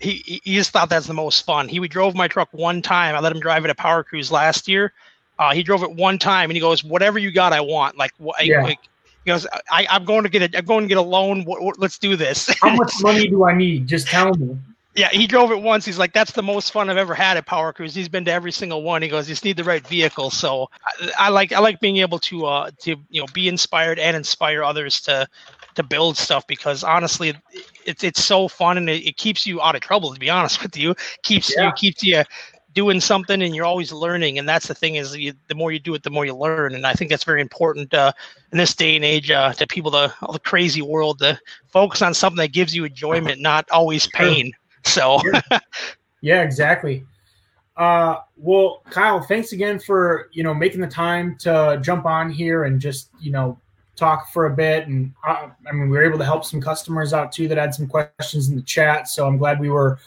[SPEAKER 2] he he just thought that's the most fun. He we drove my truck one time. I let him drive it at Power Cruise last year. Uh, he drove it one time, and he goes, "Whatever you got, I want." Like, what? Yeah. Like, he goes, I, am going to get a, I'm going to get a loan. What, what, let's do this.
[SPEAKER 1] How much [LAUGHS] money do I need? Just tell me.
[SPEAKER 2] Yeah, he drove it once. He's like, "That's the most fun I've ever had at Power Cruise." He's been to every single one. He goes, "You just need the right vehicle." So I, I like I like being able to uh to you know be inspired and inspire others to to build stuff because honestly, it's it's so fun and it, it keeps you out of trouble. To be honest [LAUGHS] with you, keeps yeah. you keeps you doing something and you're always learning and that's the thing is you, the more you do it the more you learn and i think that's very important uh, in this day and age uh, to people the, the crazy world to focus on something that gives you enjoyment not always pain [LAUGHS] so,
[SPEAKER 1] yeah, exactly. Uh, well, Kyle, thanks again for you know making the time to jump on here and just you know talk for a bit. And uh, I mean, we were able to help some customers out too that had some questions in the chat. So I'm glad we were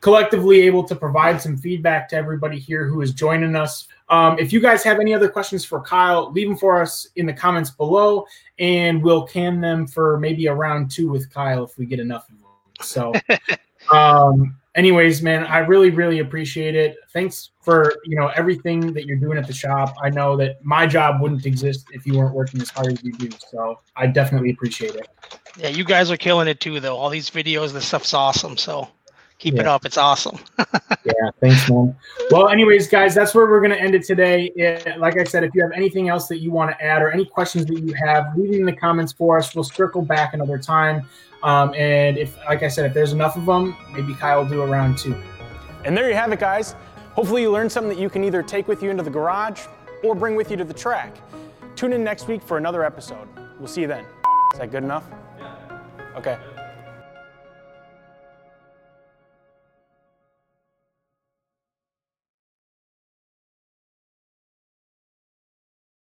[SPEAKER 1] collectively able to provide some feedback to everybody here who is joining us. Um, if you guys have any other questions for Kyle, leave them for us in the comments below, and we'll can them for maybe a round two with Kyle if we get enough of them. So. [LAUGHS] Um, anyways, man, I really, really appreciate it. Thanks for you know everything that you're doing at the shop. I know that my job wouldn't exist if you weren't working as hard as you do. So I definitely appreciate it.
[SPEAKER 2] Yeah, you guys are killing it too, though. All these videos, this stuff's awesome. So keep yeah. it up. It's awesome. [LAUGHS]
[SPEAKER 1] yeah, thanks, man. Well, anyways, guys, that's where we're going to end it today. It, like I said, if you have anything else that you want to add or any questions that you have, leave it in the comments for us. We'll circle back another time. Um, and if, like I said, if there's enough of them, maybe Kyle will do a round two.
[SPEAKER 4] And there you have it, guys. Hopefully you learned something that you can either take with you into the garage or bring with you to the track. Tune in next week for another episode. We'll see you then. Is that good enough? Yeah. Okay.